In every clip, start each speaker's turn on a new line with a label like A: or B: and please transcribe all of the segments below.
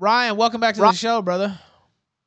A: Ryan, welcome back to the show, brother.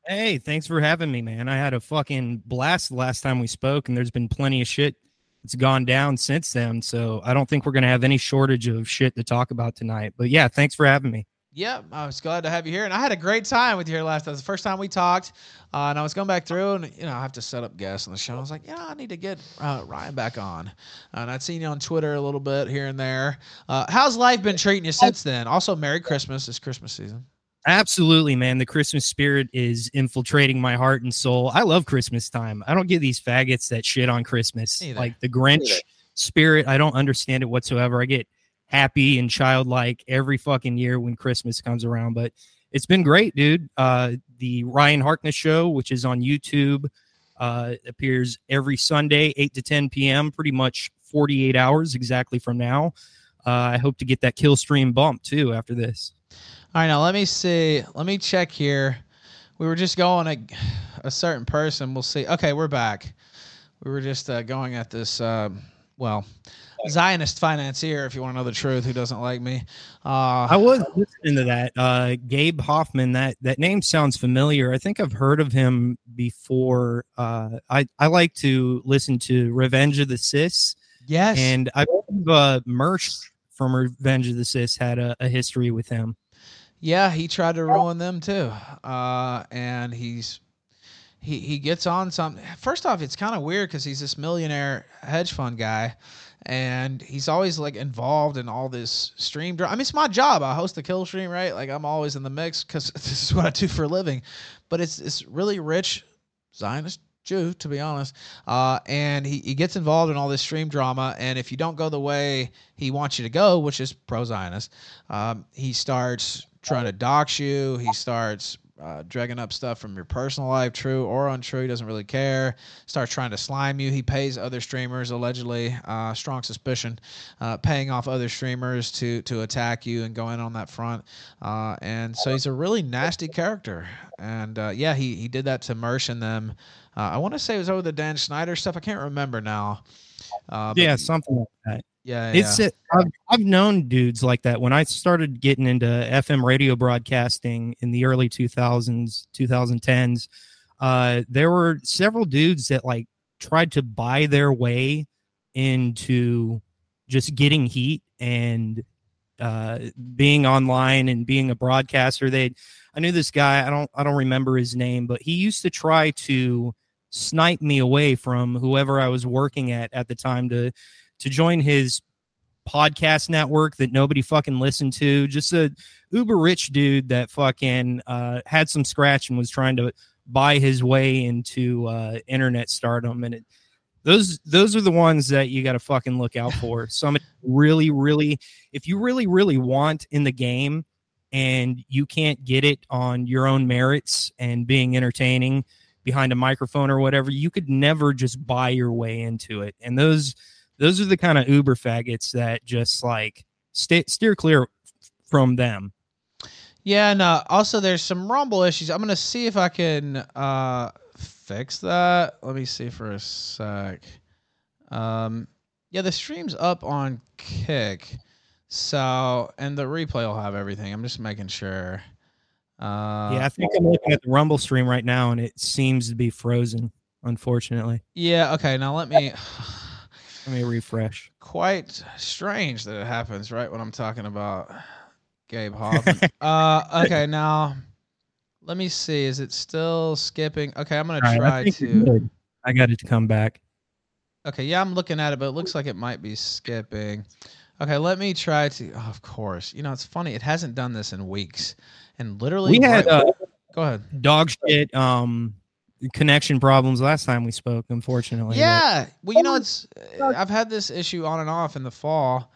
B: Hey, thanks for having me, man. I had a fucking blast the last time we spoke, and there's been plenty of shit that's gone down since then. So I don't think we're gonna have any shortage of shit to talk about tonight. But yeah, thanks for having me.
A: Yeah, I was glad to have you here, and I had a great time with you here last. That was the first time we talked, uh, and I was going back through, and you know, I have to set up guests on the show. I was like, yeah, I need to get uh, Ryan back on, and I'd seen you on Twitter a little bit here and there. Uh, how's life been treating you since then? Also, Merry Christmas! It's Christmas season.
B: Absolutely, man. The Christmas spirit is infiltrating my heart and soul. I love Christmas time. I don't get these faggots that shit on Christmas,
A: Neither.
B: like the Grinch
C: Neither.
B: spirit. I don't understand it whatsoever. I get happy and childlike every fucking year when Christmas comes around. But it's been great, dude. Uh, the Ryan Harkness show, which is on YouTube, uh, appears every Sunday, 8 to 10 p.m., pretty much 48 hours exactly from now. Uh, I hope to get that kill stream bump too after this.
A: All right, now let me see. Let me check here. We were just going at a certain person. We'll see. Okay, we're back. We were just uh, going at this. Uh, well, Zionist financier, if you want to know the truth, who doesn't like me. Uh,
B: I was listening to that. Uh, Gabe Hoffman. That that name sounds familiar. I think I've heard of him before. Uh, I I like to listen to Revenge of the Cis,
A: yes,
B: and I believe uh, Mersh from Revenge of the Cis had a, a history with him.
A: Yeah, he tried to ruin them too. Uh, and he's he he gets on some. First off, it's kind of weird because he's this millionaire hedge fund guy, and he's always like involved in all this stream. dra- I mean, it's my job. I host the kill stream, right? Like I'm always in the mix because this is what I do for a living. But it's it's really rich Zionist Jew, to be honest. Uh, and he, he gets involved in all this stream drama. And if you don't go the way he wants you to go, which is pro Zionist, um, he starts trying to dox you. He starts uh, dragging up stuff from your personal life, true or untrue. He doesn't really care. Starts trying to slime you. He pays other streamers, allegedly, uh, strong suspicion, uh, paying off other streamers to to attack you and go in on that front. Uh, and so he's a really nasty character. And uh, yeah, he he did that to Mersh and them. Uh, I want to say it was over the Dan Schneider stuff. I can't remember now.
B: Yeah, something like that.
A: Yeah,
B: It's
A: yeah.
B: it, I've, I've known dudes like that. When I started getting into FM radio broadcasting in the early 2000s, 2010s, uh, there were several dudes that like tried to buy their way into just getting heat and uh, being online and being a broadcaster. They, I knew this guy. I don't, I don't remember his name, but he used to try to snipe me away from whoever I was working at at the time to to join his podcast network that nobody fucking listened to. Just a uber rich dude that fucking uh, had some scratch and was trying to buy his way into uh, internet stardom. And it, those those are the ones that you got to fucking look out for. Somebody really, really, if you really, really want in the game and you can't get it on your own merits and being entertaining behind a microphone or whatever, you could never just buy your way into it. And those those are the kind of uber faggots that just like stay, steer clear from them.
A: Yeah, and uh, also there's some rumble issues. I'm gonna see if I can uh, fix that. Let me see for a sec. Um, yeah, the stream's up on Kick, so and the replay will have everything. I'm just making sure. Uh,
B: yeah, I think I'm looking at the Rumble stream right now, and it seems to be frozen. Unfortunately,
A: Yeah. Okay. Now let me.
B: let me refresh.
A: Quite strange that it happens right when I'm talking about Gabe Hoffman. uh, okay. Now let me see. Is it still skipping? Okay, I'm gonna
B: right,
A: try to.
B: I got it to come back.
A: Okay, yeah, I'm looking at it, but it looks like it might be skipping. Okay, let me try to. Oh, of course, you know it's funny. It hasn't done this in weeks, and literally.
B: We had
A: right-
B: uh,
A: Go ahead.
B: dog shit um connection problems last time we spoke. Unfortunately, but-
A: Yeah, well, you know it's. I've had this issue on and off in the fall,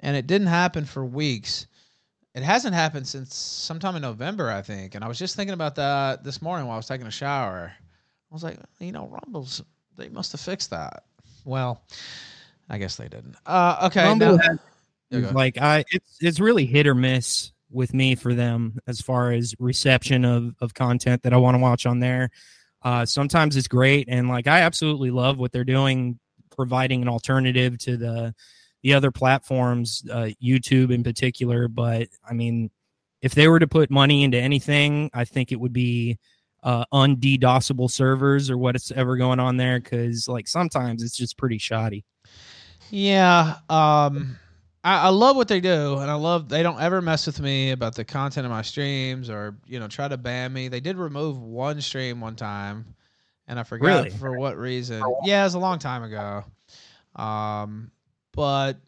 A: and it didn't happen for weeks. It hasn't happened since sometime in November, I think. And I was just thinking about that this morning while I was taking a shower. I was like, you know, Rumbles, they must have fixed that. Well, I guess they didn't. Uh, okay.
B: Rumble
A: now-
B: has-
A: Yeah, go ahead.
B: like I, it's it's really hit or miss with me for them as far as reception of of content that I want to watch on there. Uh, sometimes it's great, and like I absolutely love what they're doing, providing an alternative to the the other platforms, uh, YouTube in particular. But I mean, if they were to put money into anything, I think it would be uh, undedosable servers or what's ever going on there because like sometimes it's just pretty shoddy.
A: Yeah, um, I, I love what they do, and I love they don't ever mess with me about the content of my streams or you know try to ban me. They did remove one stream one time, and I forgot
B: Really?
A: for what reason. Yeah, it was a long time ago. Um, but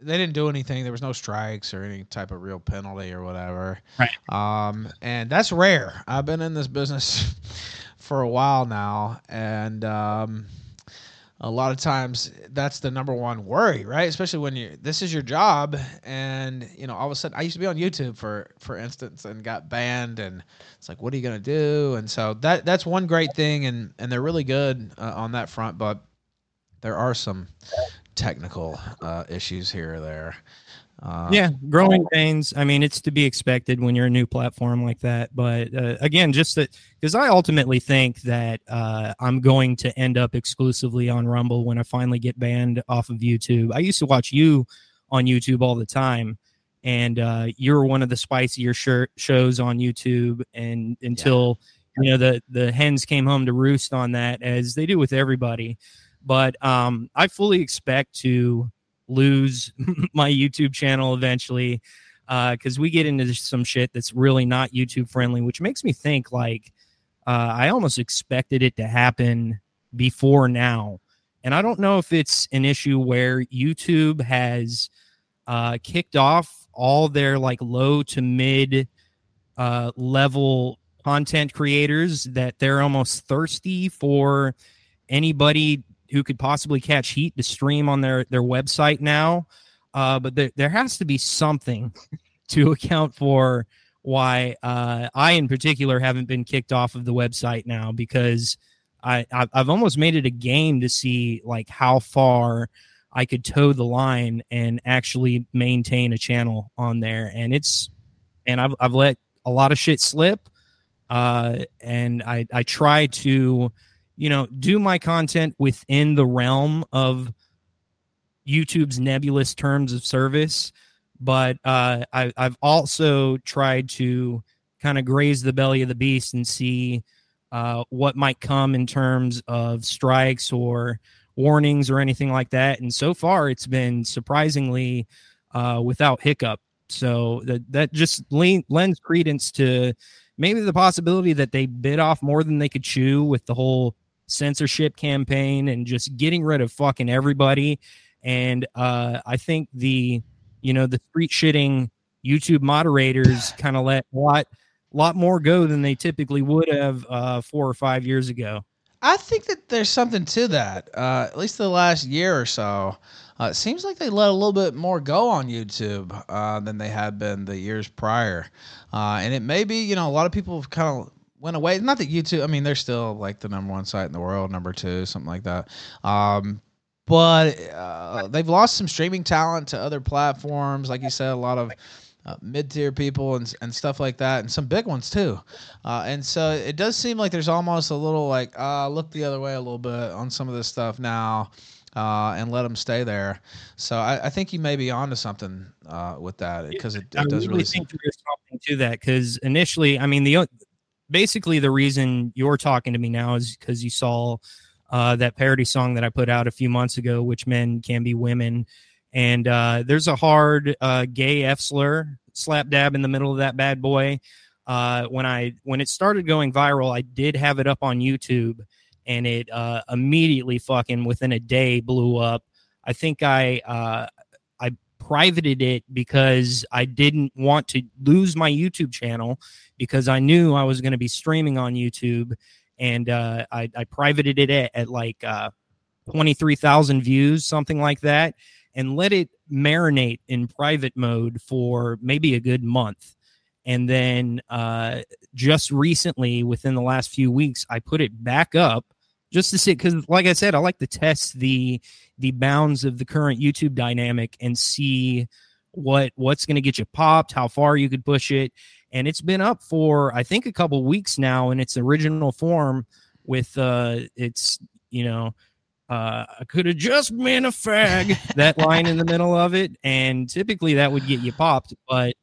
A: they didn't do anything. There was no strikes or any type of real penalty or whatever.
B: Right.
A: Um, and that's rare. I've been in this business for a while now, and um, a lot of times that's the number one worry, right? Especially when you this is your job, and you know all of a sudden I used to be on YouTube for for instance and got banned, and it's like what are you gonna do? And so that that's one great thing, and and they're really good uh, on that front, but there are some technical uh, issues here or there. Uh,
B: yeah, growing pains. I mean, it's to be expected when you're a new platform like that. But uh, again, just that because I ultimately think that uh, I'm going to end up exclusively on Rumble when I finally get banned off of YouTube. I used to watch you on YouTube all the time, and uh, you're one of the spicier shows on YouTube. And until you know the the hens came home to roost on that, as they do with everybody. But um, I fully expect to lose my YouTube channel eventually because we get into some shit that's really not YouTube friendly, which makes me think like uh, I almost expected it to happen before now. And I don't know if it's an issue where YouTube has uh, kicked off all their like low to mid uh, level content creators that they're almost thirsty for anybody who could possibly catch heat to stream on their their website now. Uh, but there there has to be something to account for why uh, I in particular haven't been kicked off of the website now because I I've almost made it a game to see like how far I could toe the line and actually maintain a channel on there, and it's and I've I've let a lot of shit slip, uh, and I I try to you know do my content within the realm of YouTube's nebulous terms of service, but uh, I, I've also tried to kind of graze the belly of the beast and see uh, what might come in terms of strikes or warnings or anything like that. And so far, it's been surprisingly uh, without hiccup. So that that just lends credence to maybe the possibility that they bit off more than they could chew with the whole censorship campaign and just getting rid of fucking everybody. And uh, I think the you know the street shitting YouTube moderators kind of let a lot lot more go than they typically would have uh, four or five years ago.
A: I think that there's something to that. Uh, at least the last year or so, uh, it seems like they let a little bit more go on YouTube uh, than they had been the years prior. Uh, and it may be, you know, a lot of people have kind of went away. Not that YouTube, I mean, they're still like the number one site in the world, number two, something like that. Um, but uh, they've lost some streaming talent to other platforms. Like you said, a lot of uh, mid-tier people and, and stuff like that and some big ones too uh, and so it does seem like there's almost a little like uh, look the other way a little bit on some of this stuff now uh, and let them stay there so I, I think you may be onto something uh, with that because it, it does really
B: think there's something to that because initially, I mean, the basically the reason you're talking to me now is because you saw uh, that parody song that I put out a few months ago, which men can be women, and uh, there's a hard uh, gay F slur slap dab in the middle of that bad boy. Uh, when I when it started going viral, I did have it up on YouTube, and it uh, immediately fucking within a day blew up. I think I uh, I privated it because I didn't want to lose my YouTube channel because I knew I was going to be streaming on YouTube, and uh, I, I privated it at, at like uh, twenty three thousand views, something like that, and let it marinate in private mode for maybe a good month. And then uh, just recently, within the last few weeks, I put it back up just to see because, like I said, I like to test the the bounds of the current YouTube dynamic and see what what's going to get you popped, how far you could push it, and it's been up for I think a couple weeks now in its original form. With uh, its you know, uh, I could have just been a fag that line in the middle of it, and typically that would get you popped, but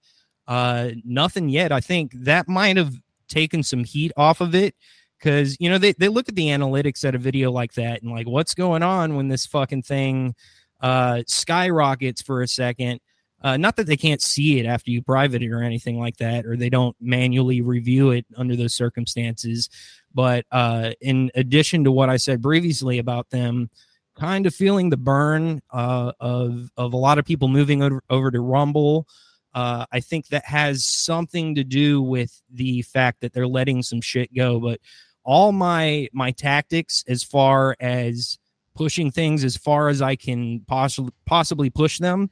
B: Uh, nothing yet. I think that might have taken some heat off of it because you know they, they look at the analytics at a video like that and like what's going on when this fucking thing uh skyrockets for a second uh, not that they can't see it after you private it or anything like that, or they don't manually review it under those circumstances. But uh, in addition to what I said previously about them, kind of feeling the burn uh, of of a lot of people moving over, over to Rumble, uh, I think that has something to do with the fact that they're letting some shit go. But all my my tactics, as far as pushing things as far as I can possibly possibly push them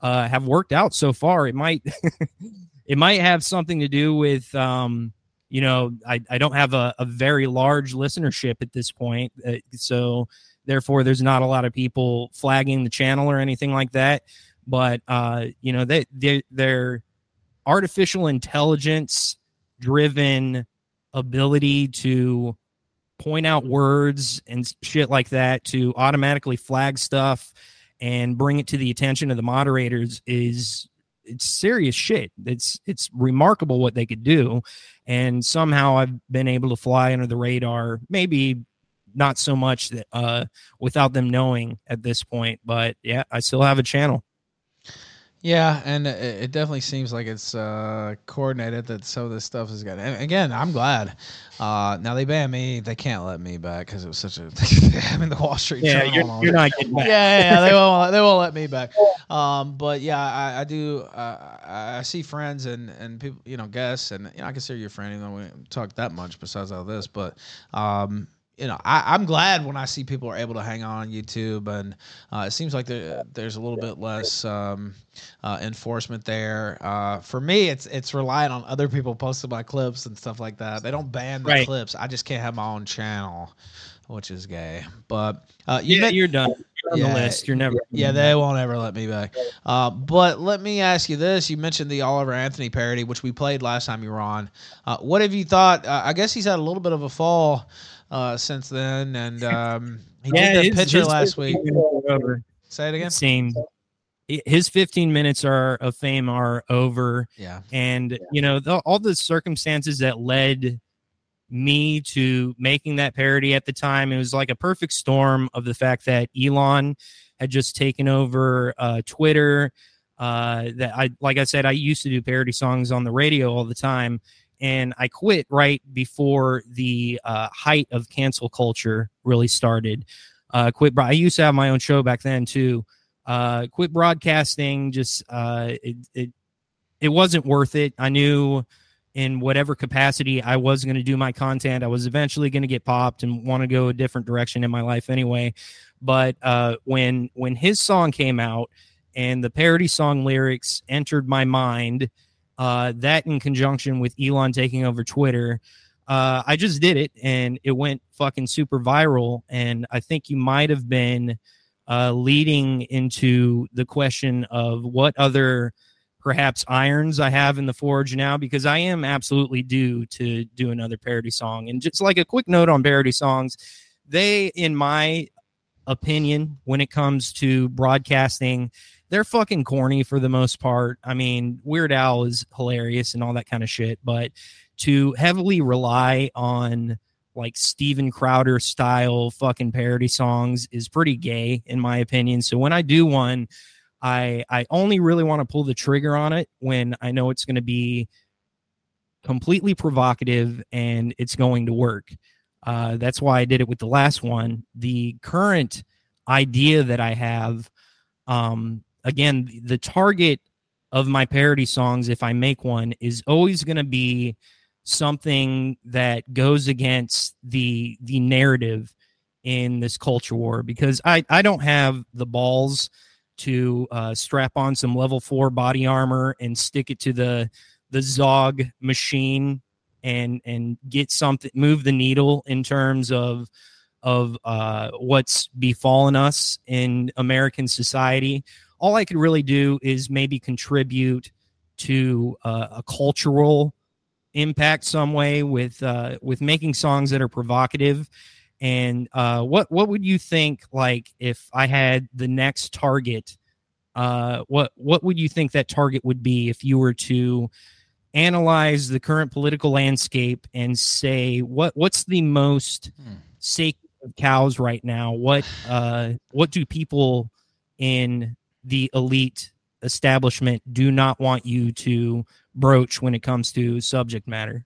B: uh, have worked out so far. It might it might have something to do with um, you know I, I don't have a, a very large listenership at this point, uh, so therefore there's not a lot of people flagging the channel or anything like that. But uh, you know they they they're artificial intelligence driven ability to point out words and shit like that to automatically flag stuff and bring it to the attention of the moderators is it's serious shit. It's it's remarkable what they could do, and somehow I've been able to fly under the radar. Maybe not so much that uh, without them knowing at this point, but yeah, I still have a channel.
A: Yeah, and it, it definitely seems like it's uh, coordinated that some of this stuff is good. And again, I'm glad. Uh, now they banned me; they can't let me back because it was such a. I mean, the Wall Street.
B: Yeah, you're, you're not getting back.
A: Yeah, yeah, yeah, they won't. They won't let me back. Um, but yeah, I, I do. Uh, I see friends and and people, you know, guests, and you know, I consider you a friend, even though we talk that much besides all this. But um, you know, I, am glad when I see people are able to hang on YouTube, and uh, it seems like there, there's a little bit less um, uh, enforcement there. Uh, for me, it's it's relying on other people posting my clips and stuff like that. They don't ban the right. clips. I just can't have my own channel, which is gay. But
B: uh, you yeah, you're done. You're on yeah, the list. You're never.
A: Yeah, they won't ever let me back. Uh, but let me ask you this: You mentioned the Oliver Anthony parody, which we played last time you were on. Uh, what have you thought? I guess he's had a little bit of a fall uh, since then, and um, he yeah, did that picture last week. Say it again.
B: Same. His 15 minutes are of fame are over.
A: Yeah,
B: and yeah. you know the, all the circumstances that led me to making that parody at the time. It was like a perfect storm of the fact that Elon had just taken over uh, Twitter. Uh, that I, like I said, I used to do parody songs on the radio all the time, and I quit right before the uh, height of cancel culture really started. Uh, quit. I used to have my own show back then too. Uh, quit broadcasting. Just uh, it, it it wasn't worth it. I knew in whatever capacity I was going to do my content, I was eventually going to get popped and want to go a different direction in my life anyway. But uh, when when his song came out and the parody song lyrics entered my mind uh, that in conjunction with Elon taking over Twitter, uh, I just did it and it went fucking super viral. And I think you might have been uh, leading into the question of what other perhaps irons I have in the forge now because I am absolutely due to do another parody song. And just like a quick note on parody songs, they, in my opinion, when it comes to broadcasting, they're fucking corny for the most part. I mean, Weird Al is hilarious and all that kind of shit, but to heavily rely on like Steven Crowder style fucking parody songs is pretty gay in my opinion. So when I do one, I I only really want to pull the trigger on it when I know it's going to be completely provocative and it's going to work. Uh, that's why I did it with the last one. The current idea that I have um, again, the target of my parody songs, if I make one, is always going to be something that goes against the the narrative in this culture war because I I don't have the balls to uh, strap on some level four body armor and stick it to the the Zog machine and and get something move the needle in terms of of uh, what's befallen us in American society all I could really do is maybe contribute to uh, a cultural impact some way with uh, with making songs that are provocative. And uh, what what would you think like if I had the next target uh, what what would you think that target would be if you were to analyze the current political landscape and say what what's the most hmm. sacred of cows right now? What uh, what do people in the elite establishment do not want you to broach when it comes to subject matter?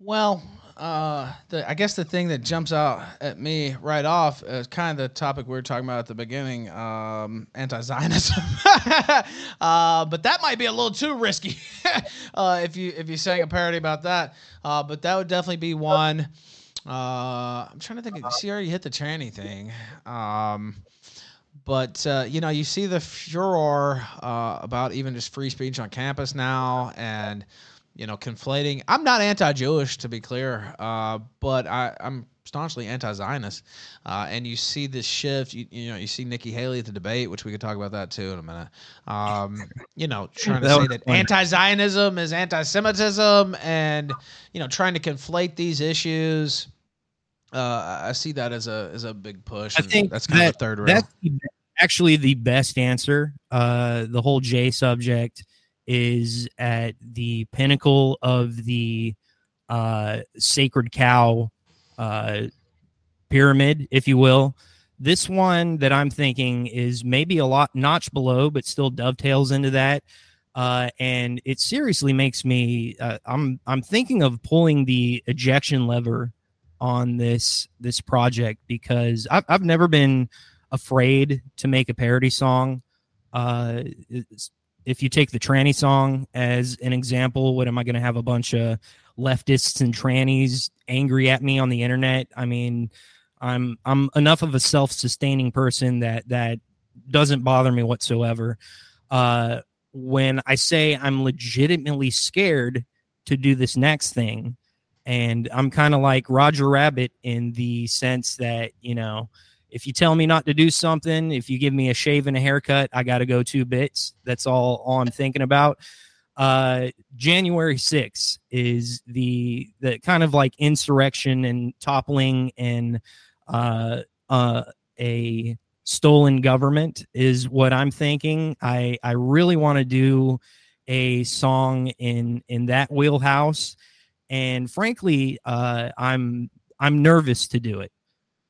A: Well, uh, the, I guess the thing that jumps out at me right off is kind of the topic we were talking about at the beginning, um, anti-Zionism. uh, but that might be a little too risky uh, if you if you sang a parody about that. Uh, but that would definitely be one. Uh, I'm trying to think. Of, see, already hit the tranny thing. Um, but uh, you know, you see the furor about even just free speech on campus now, and you know, conflating. I'm not anti-Jewish, to be clear, uh, but I, am staunchly anti-Zionist. Uh, and you see this shift. You, you, know, you see Nikki Haley at the debate, which we could talk about that too in a minute. Um, you know, trying to say that anti-Zionism is anti-Semitism, and you know, trying to conflate these issues. Uh, I see that as a as a big push.
B: I think
A: that's
B: kind that, of the third. That's actually the best answer. Uh, the whole J subject is at the pinnacle of the uh, sacred cow uh, pyramid, if you will. This one that I'm thinking is maybe a lot notch below, but still dovetails into that. Uh, and it seriously makes me. Uh, I'm I'm thinking of pulling the ejection lever on this this project because I've I've never been afraid to make a parody song. Uh, if you take the tranny song as an example, what am I going to have a bunch of leftists and trannies angry at me on the internet? I mean, I'm I'm enough of a self-sustaining person that that doesn't bother me whatsoever. Uh, when I say I'm legitimately scared to do this next thing, and I'm kind of like Roger Rabbit in the sense that you know if you tell me not to do something, if you give me a shave and a haircut, I got to go two bits. That's all, all I'm thinking about. Uh, January 6th is the the kind of like insurrection and toppling and uh, uh, a stolen government is what I'm thinking. I I really want to do a song in in that wheelhouse, and frankly, uh, I'm I'm nervous to do it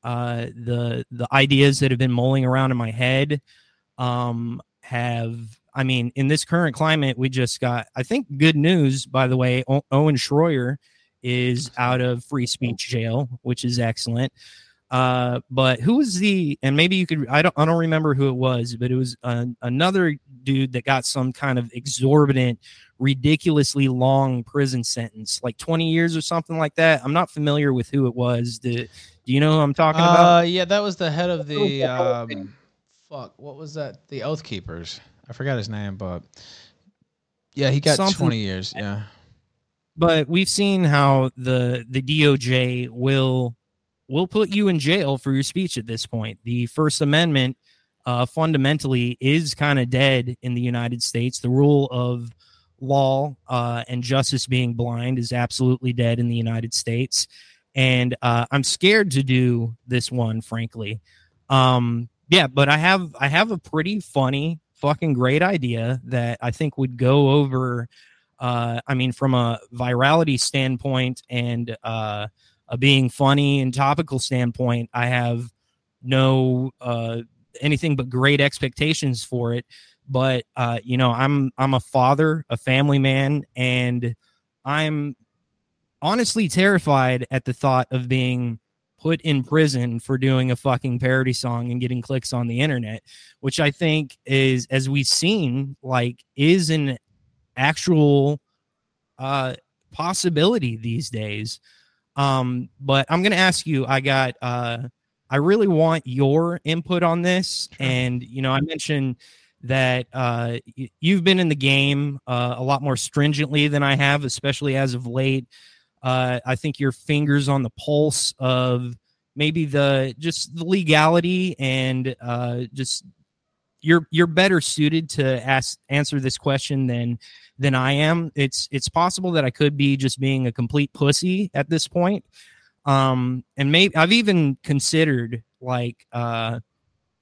B: uh, the the ideas that have been mulling around in my head um, have I mean, in this current climate, we just got, I think, good news, by the way. O- Owen Schroyer is out of free speech jail, which is excellent. Uh, but who was the, and maybe you could, I don't, I don't remember who it was, but it was uh, another dude that got some kind of exorbitant, ridiculously long prison sentence, like 20 years or something like that. I'm not familiar with who it was. The, do you know who I'm talking about?
A: Uh, yeah, that was the head of the, um, fuck, what was that? The Oath Keepers. I forgot his name, but yeah, he got something 20 years. Yeah.
B: But we've seen how the the DOJ will will put you in jail for your speech at this point. The First Amendment uh, fundamentally is kind of dead in the United States. The rule of law uh, and justice being blind is absolutely dead in the United States. And uh, I'm scared to do this one, frankly. Um, yeah, but I have I have a pretty funny, fucking great idea that I think would go over. Uh, I mean, from a virality standpoint and a being funny and topical standpoint, I have no uh, anything but great expectations for it. But uh, you know, I'm I'm a father, a family man, and I'm honestly terrified at the thought of being put in prison for doing a fucking parody song and getting clicks on the internet, which I think is, as we've seen, like is an actual uh, possibility these days. Um, but I'm going to ask you. I got. Uh, I really want your input on this, and you know, I mentioned that uh, you've been in the game uh, a lot more stringently than I have, especially as of late. Uh, I think your fingers on the pulse of maybe the just the legality and uh, just you're you're better suited to ask answer this question than than I am. It's it's possible that I could be just being a complete pussy at this point. Um, and maybe I've even considered like uh,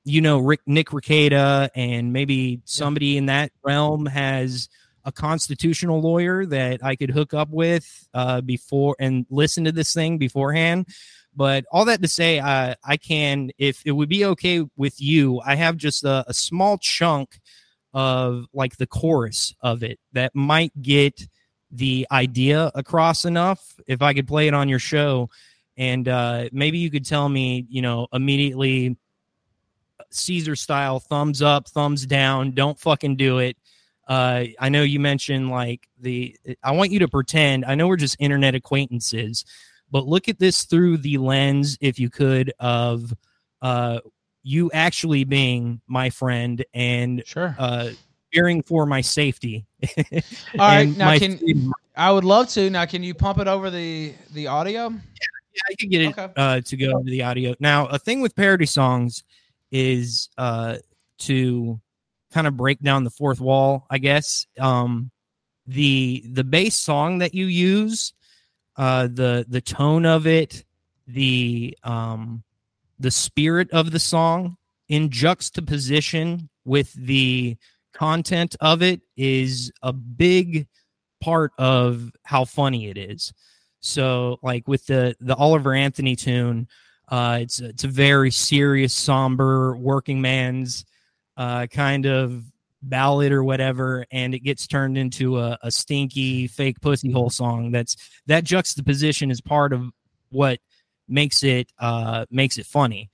B: you know Rick Nick Rekieta and maybe somebody yeah. in that realm has a constitutional lawyer that I could hook up with uh, before and listen to this thing beforehand. But all that to say, uh, I can, if it would be okay with you, I have just a, a small chunk of like the chorus of it that might get the idea across enough. If I could play it on your show, and uh, maybe you could tell me, you know, immediately Caesar style, thumbs up, thumbs down, don't fucking do it uh, I know you mentioned like the. I want you to pretend. I know we're just internet acquaintances, but look at this through the lens, if you could, of uh, you actually being my friend and
A: sure
B: uh, fearing for my safety.
A: All right, now can freedom. I would love to. Now, can you pump it over the the audio? Yeah,
B: yeah I can get it okay. uh, to go over the audio. Now, a thing with parody songs is uh, to kind of break down the fourth wall, I guess. Um, the the base song that you use, uh, the the tone of it, the um, the spirit of the song in juxtaposition with the content of it is a big part of how funny it is. So, like with the the Oliver Anthony tune, uh, it's it's a very serious, somber working man's uh, kind of ballad or whatever, and it gets turned into a, a stinky fake pussy hole song. That's that juxtaposition is part of what makes it uh, makes it funny.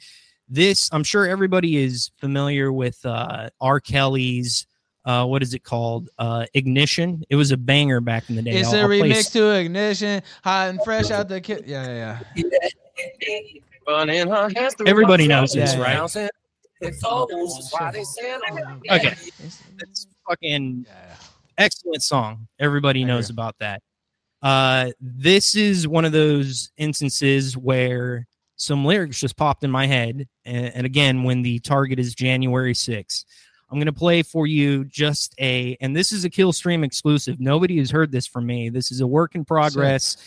B: This, I'm sure everybody is familiar with uh, R. Kelly's. Uh, what is it called? Uh, Ignition. It was a banger back in the day.
A: It's I'll, a I'll remix to Ignition, hot and fresh out the kit. Yeah, yeah,
B: yeah. Everybody knows this, right? Okay. It's fucking excellent song. Everybody knows about that. Uh, this is one of those instances where some lyrics just popped in my head. And, and again, when the target is January 6th, I'm going to play for you just a, and this is a kill stream exclusive. Nobody has heard this from me. This is a work in progress.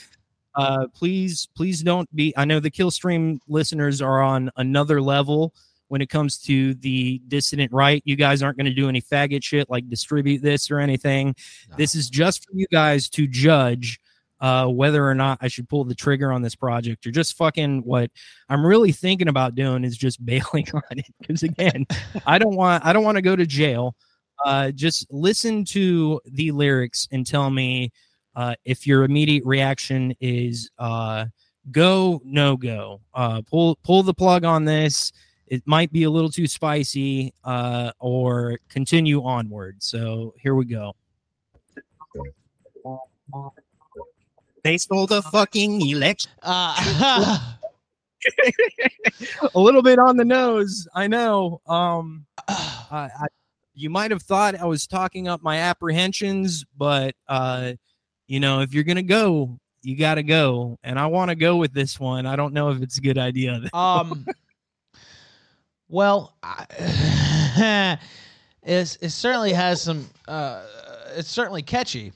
B: Uh, please, please don't be. I know the kill stream listeners are on another level when it comes to the dissident right. You guys aren't going to do any faggot shit like distribute this or anything. No. This is just for you guys to judge uh, whether or not I should pull the trigger on this project or just fucking what I'm really thinking about doing is just bailing on it. Because again, I don't want I don't want to go to jail. Uh, just listen to the lyrics and tell me uh, if your immediate reaction is uh, go no go. Uh, pull pull the plug on this it might be a little too spicy uh, or continue onward. So here we go. They stole the fucking election. Uh, a little bit on the nose, I know. Um, I, I, you might have thought I was talking up my apprehensions, but uh, you know, if you're gonna go, you got to go, and I want to go with this one. I don't know if it's a good idea.
A: um, well, I, it, it certainly has some. Uh, it's certainly catchy.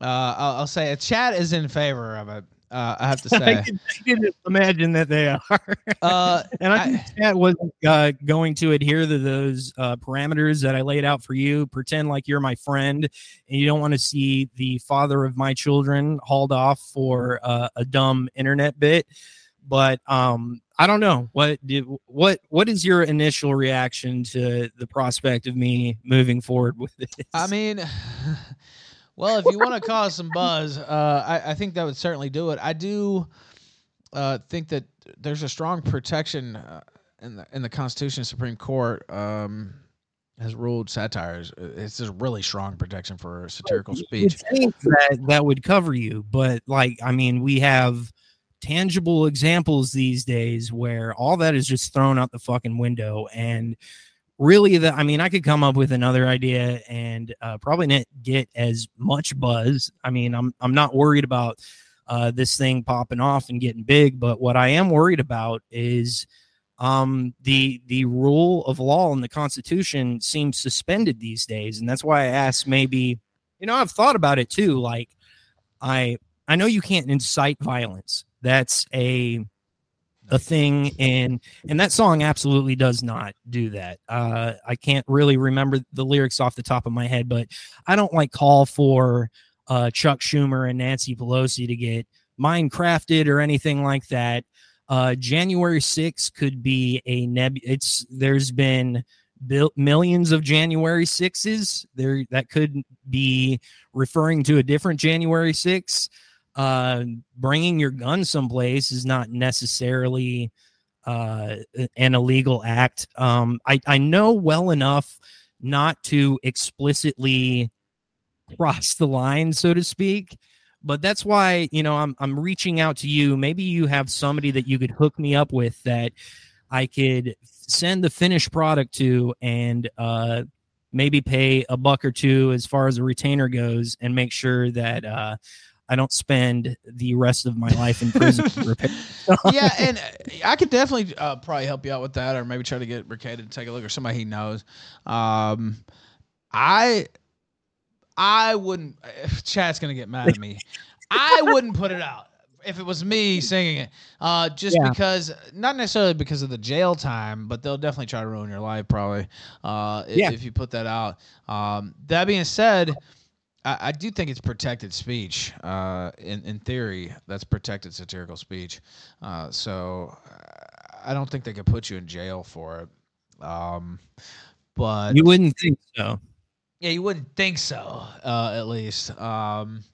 A: Uh, I'll, I'll, say it. Chat is in favor of it. Uh, I have to say. I can,
B: I can imagine that they are. Uh, and I think Chat wasn't uh, going to adhere to those uh, parameters that I laid out for you. Pretend like you're my friend, and you don't want to see the father of my children hauled off for uh, a dumb internet bit. But um, I don't know what did what what is your initial reaction to the prospect of me moving forward with this?
A: I mean, well, if you want to cause some buzz, uh, I, I, think that would certainly do it. I do uh, think that there's a strong protection uh, in the in the Constitution. Supreme Court um, has ruled satires. It's just really strong protection for satirical speech.
B: that that would cover you, but like I mean, we have tangible examples these days where all that is just thrown out the fucking window. And really the i mean i could come up with another idea and uh, probably not get as much buzz. I mean i'm i'm not worried about uh, this thing popping off and getting big but what i am worried about is um, the the rule of law in the constitution seems suspended these days. And that's why i asked maybe you know i've thought about it too. Like i i know you can't incite violence that's a a thing and and that song absolutely does not do that. Uh i can't really remember the lyrics off the top of my head but i don't like call for uh chuck schumer and nancy pelosi to get minecrafted or anything like that. Uh january 6th could be a neb it's there's been bil- millions of january 6s there that could be referring to a different january 6th uh, bringing your gun someplace is not necessarily uh, an illegal act. Um, I, I know well enough not to explicitly cross the line, so to speak. But that's why you know I'm I'm reaching out to you. Maybe you have somebody that you could hook me up with that I could send the finished product to and uh, maybe pay a buck or two as far as a retainer goes, and make sure that uh, I don't spend the rest of my life in prison.
A: yeah, and uh, I could definitely uh, probably help you out with that, or maybe try to get Rekieta to take a look, or somebody he knows. Um, I I wouldn't. Chat's gonna get mad at me. I wouldn't put it out if it was me singing it. Uh, just yeah. because, not necessarily because of the jail time, but they'll definitely try to ruin your life, probably. Uh, if, yeah. if you put that out. Um, that being said I, I, do think it's protected speech. Uh, in in theory, that's protected satirical speech. Uh, so I don't think they could put you in jail for it. Um, but
B: you wouldn't think so.
A: Yeah, you wouldn't think so. Uh, at least. Um,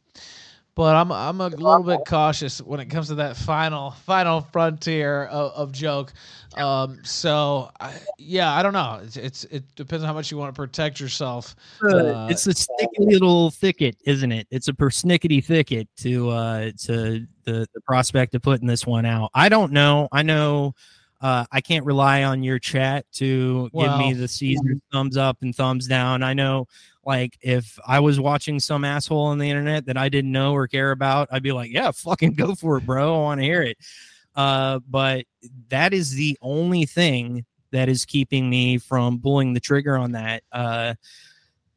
A: but I'm I'm a little bit cautious when it comes to that final final frontier of, of joke. Um, so I, yeah, I don't know. It's, it's it depends on how much you want to protect yourself.
B: Uh, it's a sticky little thicket, isn't it? It's a persnickety thicket to uh to the the prospect of putting this one out. I don't know. I know. Uh, I can't rely on your chat to well, give me the Caesar thumbs up and thumbs down. I know like if I was watching some asshole on the internet that I didn't know or care about, I'd be like, yeah, fucking go for it, bro. I want to hear it. Uh, but that is the only thing that is keeping me from pulling the trigger on that. Uh,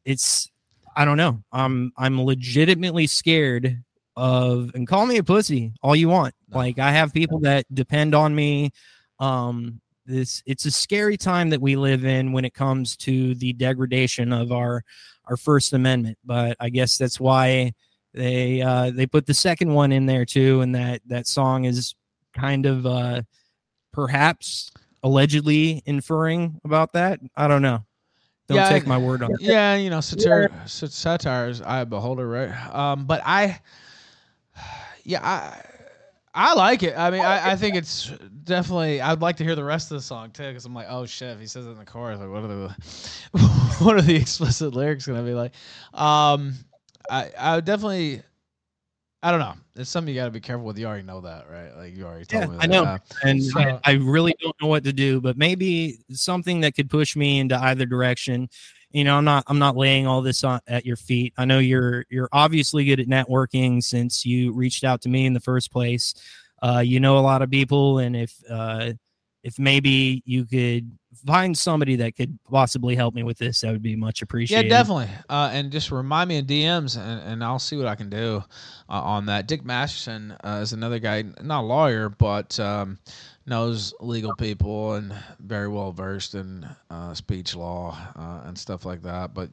B: it's I don't know. I'm I'm legitimately scared of and call me a pussy all you want. Like I have people that depend on me. Um, this it's a scary time that we live in when it comes to the degradation of our our First Amendment. But I guess that's why they uh, they put the second one in there too, and that that song is kind of uh, perhaps allegedly inferring about that. I don't know. Don't yeah, take my word on it.
A: Yeah, you know, satire, yeah. satire is eye beholder, right? Um, but I, yeah, I I like it. I mean, I, I think it's definitely. I'd like to hear the rest of the song too, because I'm like, oh shit, if he says it in the chorus, like, what are the, what are the explicit lyrics gonna be like? Um, I I would definitely. I don't know. It's something you got to be careful with. You already know that, right? Like you already told
B: yeah,
A: me.
B: That. I know, uh, and so, I, I really don't know what to do. But maybe something that could push me into either direction you know i'm not i'm not laying all this on at your feet. I know you're you're obviously good at networking since you reached out to me in the first place. Uh, you know a lot of people and if uh, if maybe you could find somebody that could possibly help me with this that would be much appreciated
A: yeah definitely uh, and just remind me in dms and, and i'll see what i can do uh, on that dick masterson uh, is another guy not a lawyer but um, knows legal people and very well versed in uh, speech law uh, and stuff like that. But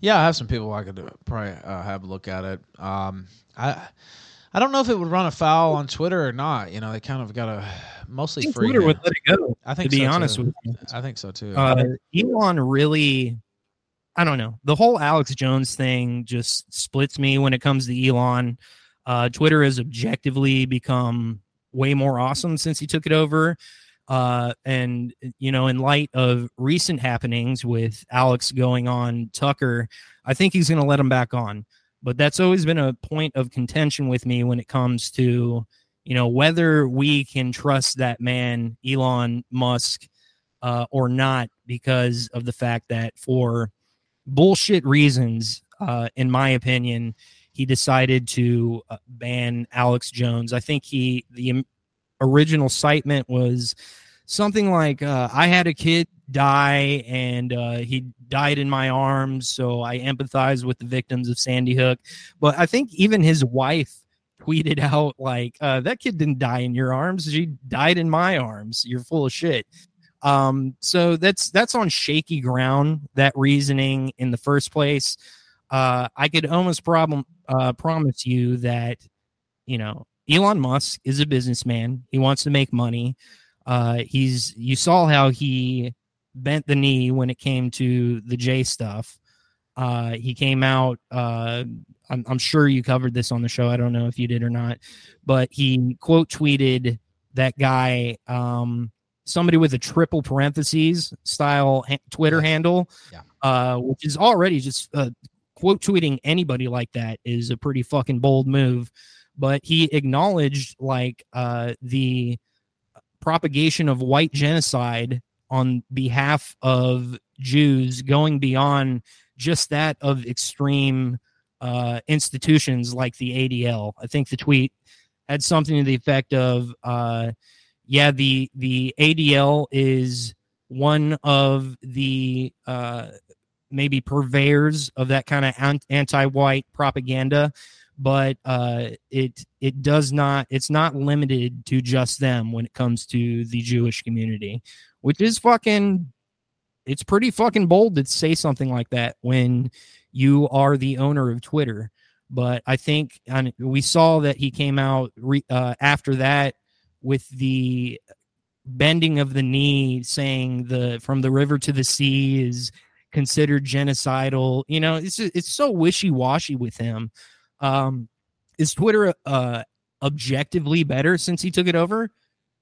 A: yeah, I have some people I could probably uh, have a look at it. Um, I I don't know if it would run afoul on Twitter or not. You know, they kind of got a mostly free.
B: Twitter would let it go.
A: I think
B: to be
A: so
B: honest
A: too.
B: with you,
A: I think so too.
B: Uh, Elon really. I don't know. The whole Alex Jones thing just splits me when it comes to Elon. Uh, Twitter has objectively become way more awesome since he took it over. Uh, and you know, in light of recent happenings with Alex going on Tucker, I think he's going to let him back on. But that's always been a point of contention with me when it comes to you know whether we can trust that man Elon Musk uh, or not because of the fact that for bullshit reasons, uh, in my opinion, he decided to uh, ban Alex Jones. I think he the original citement was something like uh, I had a kid die and uh, he died in my arms, so I empathize with the victims of Sandy Hook. But I think even his wife tweeted out like uh, that kid didn't die in your arms she died in my arms. You're full of shit. Um so that's that's on shaky ground that reasoning in the first place. Uh i could almost problem uh promise you that you know elon musk is a businessman. He wants to make money. Uh he's you saw how he bent the knee when it came to the j stuff uh he came out uh I'm, I'm sure you covered this on the show. I don't know if you did or not, but he quote tweeted that guy, um, somebody with a triple parentheses style ha- Twitter handle,
A: Yeah.
B: uh, which is already just uh, quote tweeting anybody like that is a pretty fucking bold move. But he acknowledged like uh, the propagation of white genocide on behalf of Jews, going beyond just that of extreme uh, institutions like the ADL. I think the tweet had something to the effect of, uh, "Yeah, the the ADL is one of the uh, maybe purveyors of that kind of anti-white propaganda." But uh, it it does not it's not limited to just them when it comes to the Jewish community, which is fucking it's pretty fucking bold to say something like that when you are the owner of Twitter. But I think and we saw that he came out re, uh, after that with the bending of the knee, saying the from the river to the sea is considered genocidal. You know, it's it's so wishy washy with him. Um, is Twitter uh, objectively better since he took it over?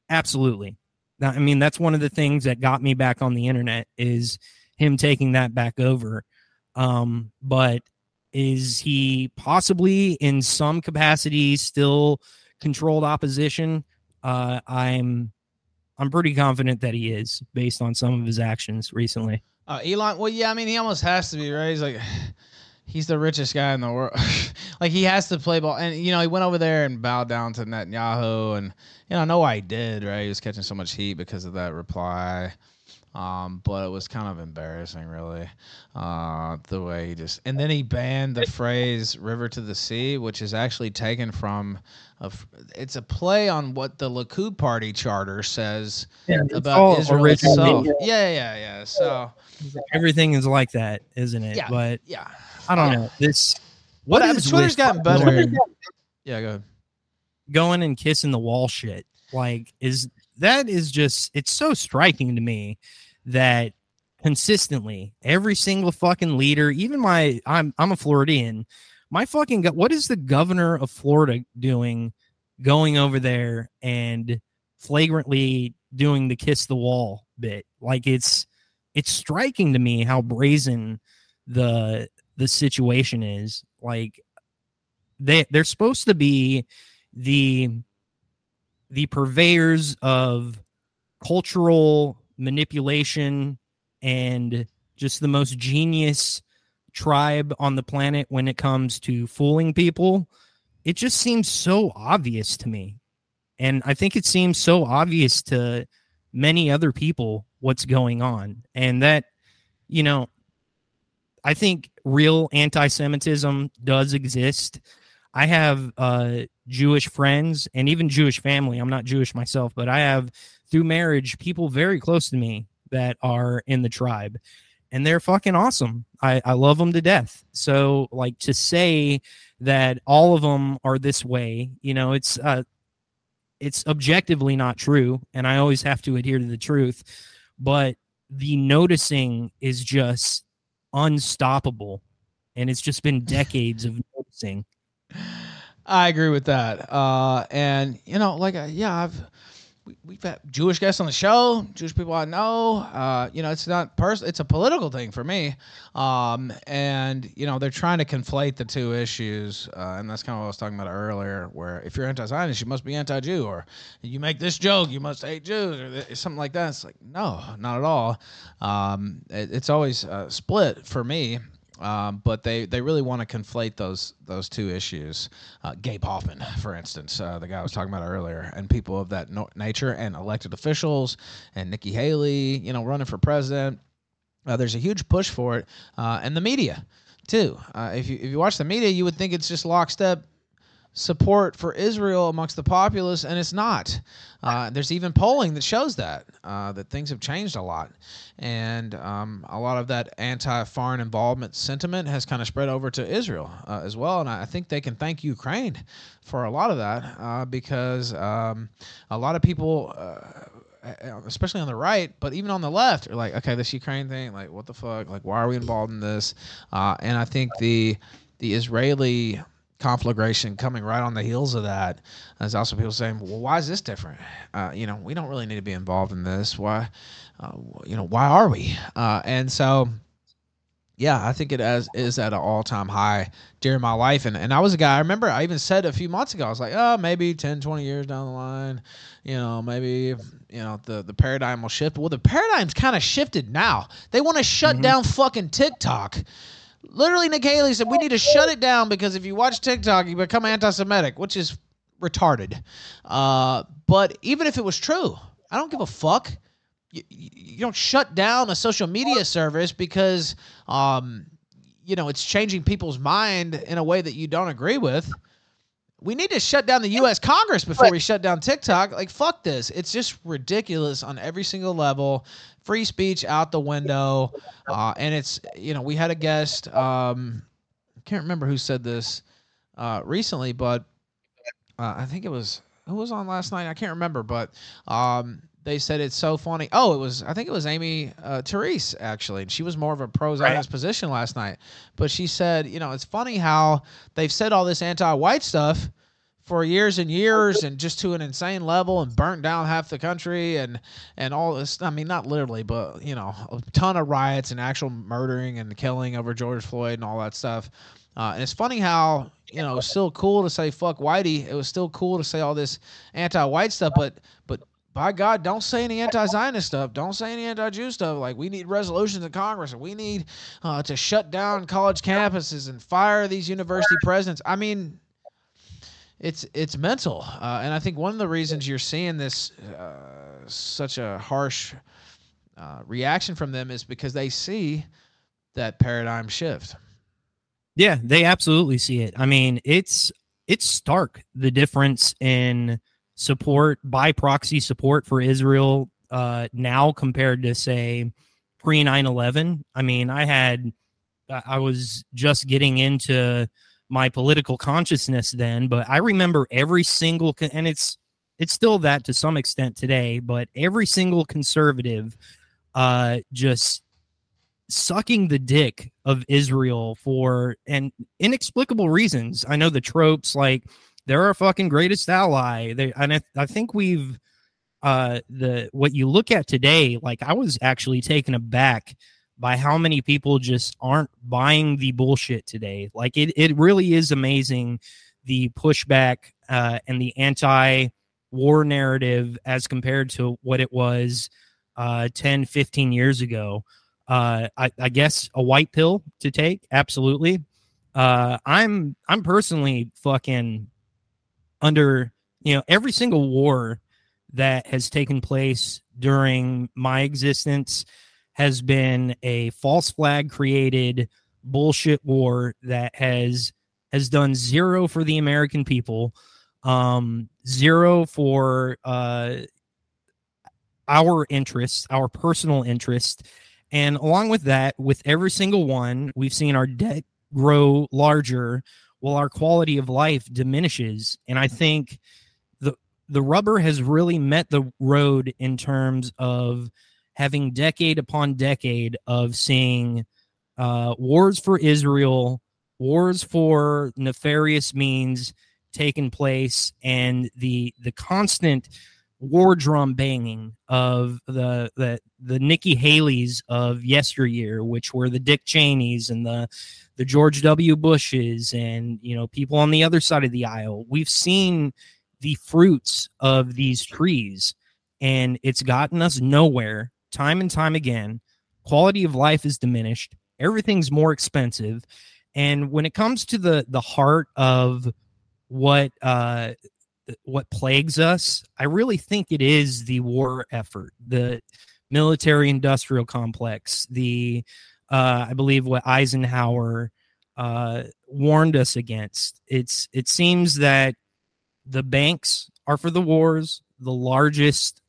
B: Absolutely. I mean, that's one of the things that got me back on the internet is him taking that back over. Um, but is he possibly in some capacity still controlled opposition? Uh, I'm I'm pretty confident that he is based on some of his actions recently.
A: Uh, Elon, well, yeah, I mean, he almost has to be, right? He's like, he's the richest guy in the world. like, he has to play ball. And, you know, he went over there and bowed down to Netanyahu. And, you know, I know why he did, right? He was catching so much heat because of that reply. Um, but it was kind of embarrassing, really, uh, the way he just. And then he banned the phrase "river to the sea," which is actually taken from. A, it's a play on what the Likud party charter says
B: Yeah,
A: about Israel itself.
B: Yeah.
A: Yeah, yeah, yeah. So
B: Everything is like that, isn't it?
A: Yeah.
B: But
A: yeah,
B: I don't know. This
A: What
B: what
A: happened?
B: is
A: Twitter's gotten
B: fucking
A: better. yeah. Go ahead.
B: going and kissing the wall shit like is that is just it's so striking to me that consistently every single fucking leader even my i'm i'm a floridian my fucking go- what is the governor of florida doing going over there and flagrantly doing the kiss the wall bit like it's it's striking to me how brazen the the situation is like they they're supposed to be the the purveyors of cultural manipulation and just the most genius tribe on the planet when it comes to fooling people. It just seems so obvious to me. And i think it seems so obvious to many other people what's going on. And that you know i think real anti-semitism does exist I have uh, Jewish friends and even Jewish family. I'm not Jewish myself, but I have through marriage people very close to me that are in the tribe, and they're fucking awesome. I, I love them to death. So, like to say that all of them are this way, you know, it's uh, it's objectively not true, and I always have to adhere to the truth. But the noticing is just unstoppable, and it's just been decades of noticing.
A: I agree with that. Uh, and you know, like, uh, yeah, I've we've had Jewish guests on the show, Jewish people I know. Uh, you know, it's not personal; it's a political thing for me. Um, and you know, they're trying to conflate the two issues, uh, and that's kind of what I was talking about earlier. Where if you're anti-Zionist, you must be anti-Jew, or you make this joke, you must hate Jews, or th- something like that. It's like, no, not at all. Um, it, it's always uh, split for me. Um, but they, they really want to conflate those those two issues. Uh, Gabe Hoffman, for instance, uh, the guy I was talking about earlier, and people of that no- nature, and elected officials, and Nikki Haley, you know, running for president. Uh, there's a huge push for it, uh, and the media too. Uh, if you if you watch the media, you would think it's just lockstep support for Israel amongst the populace, and it's not. Uh, there's even polling that shows that uh, that things have changed a lot, and um, a lot of that anti-foreign involvement sentiment has kind of spread over to Israel uh, as well. And I think they can thank Ukraine for a lot of that uh, because um, a lot of people uh, especially on the right, but even on the left, are like, okay, this Ukraine thing, like, what the fuck? Like, why are we involved in this? Uh, and I think the the Israeli conflagration coming right on the heels of that. There's also people saying, well, why is this different? Uh, you know, we don't really need to be involved in this. Why, uh, you know, why are we? Uh, and so, yeah, I think it as, is at an all time high during my life. And, and I was a guy, I remember I even said a few months ago, I was like, oh, maybe 10, 20 years down the line, you know, maybe, you know, the, the paradigm will shift. Well, the paradigm's kind of shifted now. They want to shut mm-hmm. down fucking TikTok. Literally, Nick Haley said we need to shut it down because if you watch TikTok, you become anti-Semitic, which is retarded. Uh, but even if it was true, I don't give a fuck. You, you don't shut down a social media service because um, you know it's changing people's mind in a way that you don't agree with. We need to shut down the U.S. Congress before we shut down TikTok. Like, fuck this. It's just ridiculous on every single level. Free speech out the window. Uh, and it's, you know, we had a guest, um, I can't remember who said this uh, recently, but uh, I think it was, who was on last night? I can't remember, but um, they said it's so funny. Oh, it was, I think it was Amy uh, Therese, actually. She was more of a pro Zionist position last night. But she said, you know, it's funny how they've said all this anti white stuff for years and years and just to an insane level and burnt down half the country and and all this i mean not literally but you know a ton of riots and actual murdering and killing over george floyd and all that stuff uh, and it's funny how you know it's still cool to say fuck whitey it was still cool to say all this anti-white stuff but but by God, don't say any anti-Zionist stuff. Don't say any anti-Jew stuff. Like we need resolutions in Congress, and we need uh, to shut down college campuses and fire these university presidents. I mean, it's it's mental, uh, and I think one of the reasons you're seeing this uh, such a harsh uh, reaction from them is because they see that paradigm shift.
B: Yeah, they absolutely see it. I mean, it's it's stark the difference in support by proxy support for Israel uh, now compared to say pre 9/11. I mean, I had I was just getting into my political consciousness then, but I remember every single and it's it's still that to some extent today, but every single conservative uh just sucking the dick of Israel for and inexplicable reasons. I know the tropes like they're our fucking greatest ally. They and I, I think we've uh the what you look at today, like I was actually taken aback by how many people just aren't buying the bullshit today. Like it, it really is amazing the pushback uh, and the anti war narrative as compared to what it was uh, 10, 15 years ago. Uh, I, I, guess a white pill to take. Absolutely. Uh, I'm, I'm personally fucking under, you know, every single war that has taken place during my existence has been a false flag created bullshit war that has has done zero for the American people, um, zero for uh, our interests, our personal interest, and along with that, with every single one, we've seen our debt grow larger while our quality of life diminishes. And I think the the rubber has really met the road in terms of having decade upon decade of seeing uh, wars for Israel, wars for nefarious means taking place, and the the constant war drum banging of the the the Nikki Haley's of yesteryear, which were the Dick Cheneys and the the George W. Bushes, and you know people on the other side of the aisle. We've seen the fruits of these trees, and it's gotten us nowhere time and time again. Quality of life is diminished. Everything's more expensive. And when it comes to the the heart of what uh what plagues us, I really think it is the war effort, the military industrial complex, the uh I believe what Eisenhower uh, warned us against. It's it seems that the banks are for the wars, the largest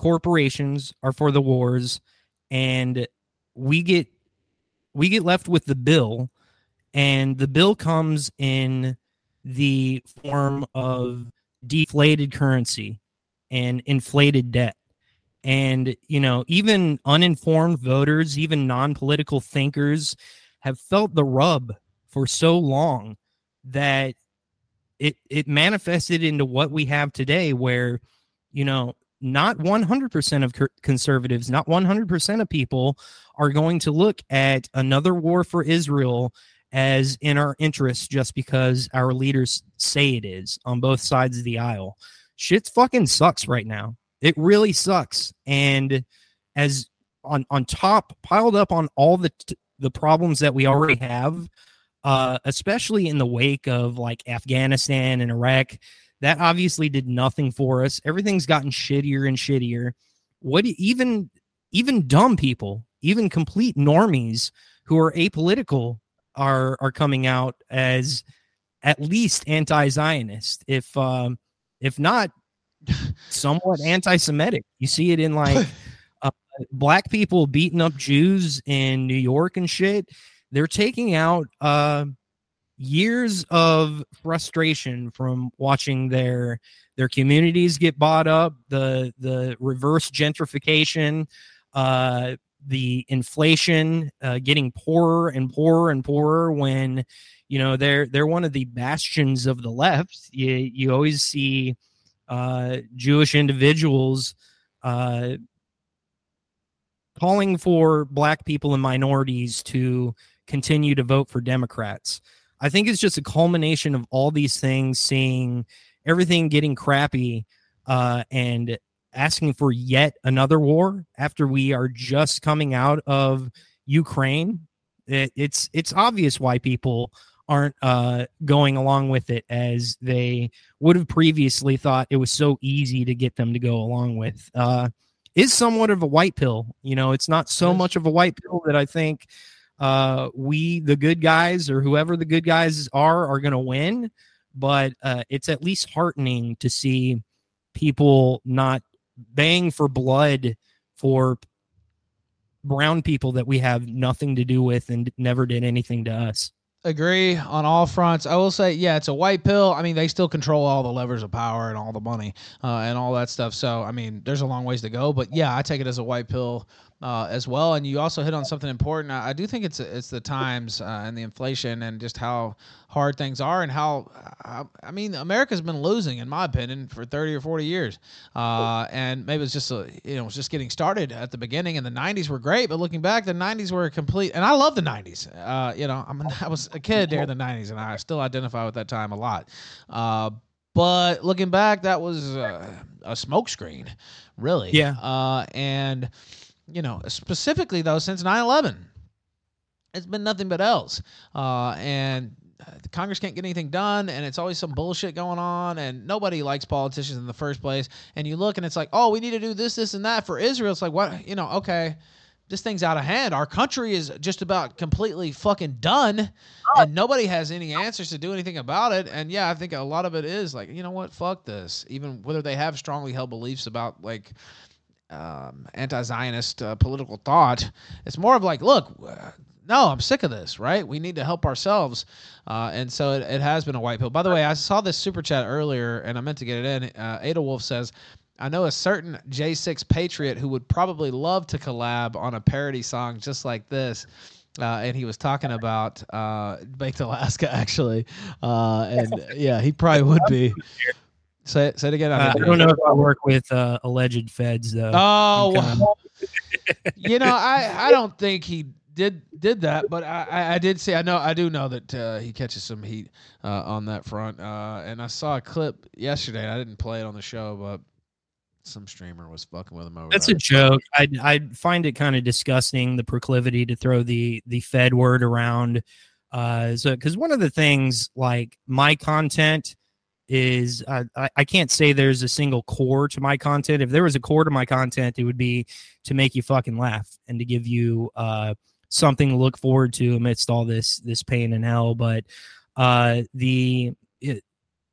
B: corporations are for the wars, and we get we get left with the bill, and the bill comes in the form of deflated currency and inflated debt. And, you know, even uninformed voters, even non political thinkers have felt the rub for so long that it, it manifested into what we have today, where, you know, not 100% of conservatives, not 100% of people are going to look at another war for Israel as in our interest just because our leaders say it is on both sides of the aisle. Shit's fucking sucks right now. It really sucks. And as on on top piled up on all the t- the problems that we already have, uh, especially in the wake of like Afghanistan and Iraq, that obviously did nothing for us. Everything's gotten shittier and shittier. What even even dumb people, even complete normies who are apolitical are are coming out as at least anti-Zionist, if um, if not somewhat anti-Semitic. You see it in like uh, black people beating up Jews in New York and shit. They're taking out uh, years of frustration from watching their their communities get bought up, the the reverse gentrification, uh, the inflation uh, getting poorer and poorer and poorer when you know they're they're one of the bastions of the left. You you always see uh, jewish individuals uh, calling for black people and minorities to continue to vote for democrats i think it's just a culmination of all these things seeing everything getting crappy uh, and asking for yet another war after we are just coming out of Ukraine. It, it's it's obvious why people aren't uh, going along with it as they would have previously thought it was so easy to get them to go along with. Uh, is somewhat of a white pill. You know, it's not so much of a white pill that I think uh, we, the good guys, or whoever the good guys are, are going to win. But uh, it's at least heartening to see people not bang for blood for brown people that we have nothing to do with and never did anything to us.
A: Agree on all fronts. I will say, yeah, it's a white pill. I mean, they still control all the levers of power and all the money uh, and all that stuff. So, I mean, there's a long ways to go. But yeah, I take it as a white pill uh, as well. And you also hit on something important. I, I do think it's it's the times uh, and the inflation and just how hard things are and how I mean America's been losing in my opinion for 30 or 40 years. Uh, and maybe it's just a, you know it's just getting started at the beginning and the 90s were great, but looking back the 90s were a complete and I love the 90s. Uh, you know, I'm I was a kid during the 90s and I still identify with that time a lot. Uh, but looking back, that was uh, a smokescreen, really.
B: Yeah.
A: Uh, and you know, specifically though, since 9 11, it's been nothing but else. Uh, and the Congress can't get anything done, and it's always some bullshit going on, and nobody likes politicians in the first place. And you look, and it's like, oh, we need to do this, this, and that for Israel. It's like, what, you know, okay, this thing's out of hand. Our country is just about completely fucking done, and nobody has any answers to do anything about it. And yeah, I think a lot of it is like, you know what, fuck this. Even whether they have strongly held beliefs about like um, anti-Zionist uh, political thought. It's more of like, look, uh, no, I'm sick of this. Right? We need to help ourselves, uh, and so it, it, has been a white pill. By the way, I saw this super chat earlier, and I meant to get it in. Uh, Ada Wolf says. I know a certain J6 patriot who would probably love to collab on a parody song just like this. Uh, and he was talking about uh, Baked Alaska, actually. Uh, and yeah, he probably would be. Say, say it again.
B: I, uh, I don't know if I work with uh, alleged feds though.
A: Oh, well, you know, I I don't think he did did that, but I, I did see. I know I do know that uh, he catches some heat uh, on that front. Uh, and I saw a clip yesterday. I didn't play it on the show, but some streamer was fucking with him over.
B: That's a joke. I I find it kind of disgusting the proclivity to throw the the Fed word around. Uh, so because one of the things like my content is uh, I, I can't say there's a single core to my content. If there was a core to my content, it would be to make you fucking laugh and to give you uh, something to look forward to amidst all this this pain and hell. But uh, the it,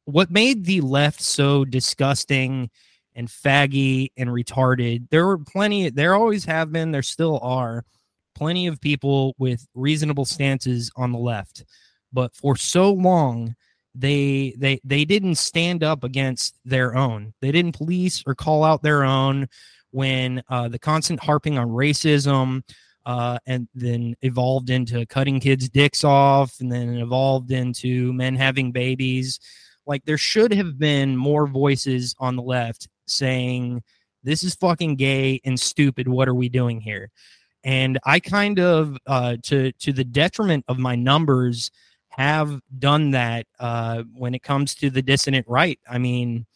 B: what made the left so disgusting and faggy and retarded? There were plenty. There always have been. There still are plenty of people with reasonable stances on the left, but for so long they they they didn't stand up against their own. They didn't police or call out their own when uh, the constant harping on racism uh, and then evolved into cutting kids' dicks off, and then evolved into men having babies. Like there should have been more voices on the left saying, "This is fucking gay and stupid. What are we doing here?" And I kind of, uh, to to the detriment of my numbers, have done that uh, when it comes to the dissident right. I mean,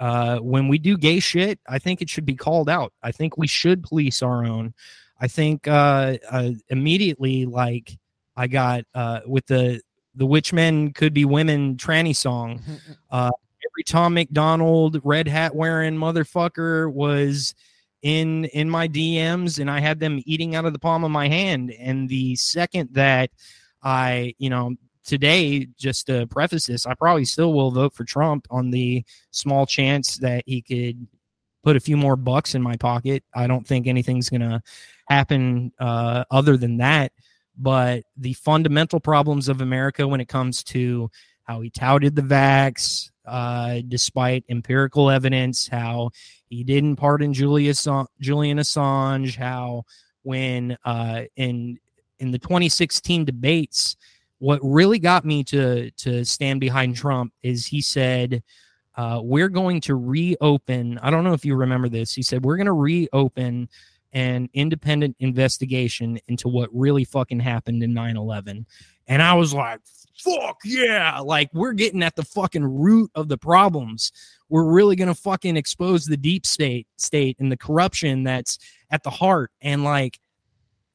B: uh, when we do gay shit, I think it should be called out. I think we should police our own. I think uh, uh, immediately, like I got uh, with the the which men could be women tranny song. Uh, every Tom MacDonald red hat wearing motherfucker was in in my DMs, and I had them eating out of the palm of my hand. And the second that I, you know, today, just to preface this, I probably still will vote for Trump on the small chance that he could put a few more bucks in my pocket. I don't think anything's going to happen uh, other than that. But the fundamental problems of America when it comes to how he touted the vax, uh, despite empirical evidence, how he didn't pardon Julius, Julian Assange, how when uh, in in the 2016 debates, what really got me to to stand behind Trump is he said, uh, "We're going to reopen." I don't know if you remember this. He said, "We're going to reopen an independent investigation into what really fucking happened in 9/11." And I was like, "Fuck yeah!" Like we're getting at the fucking root of the problems. We're really going to fucking expose the deep state state and the corruption that's at the heart. And like,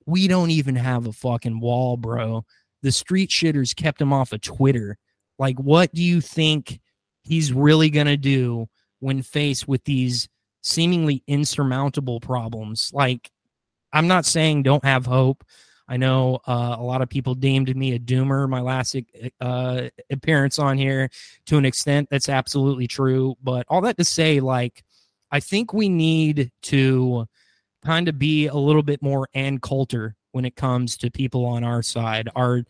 B: we don't even have a fucking wall, bro the street shitters kept him off of Twitter. Like, what do you think he's really going to do when faced with these seemingly insurmountable problems? Like, I'm not saying don't have hope. I know uh, a lot of people deemed me a doomer my last uh, appearance on here. To an extent, that's absolutely true. But all that to say, like, I think we need to kind of be a little bit more Ann Coulter when it comes to people on our side, our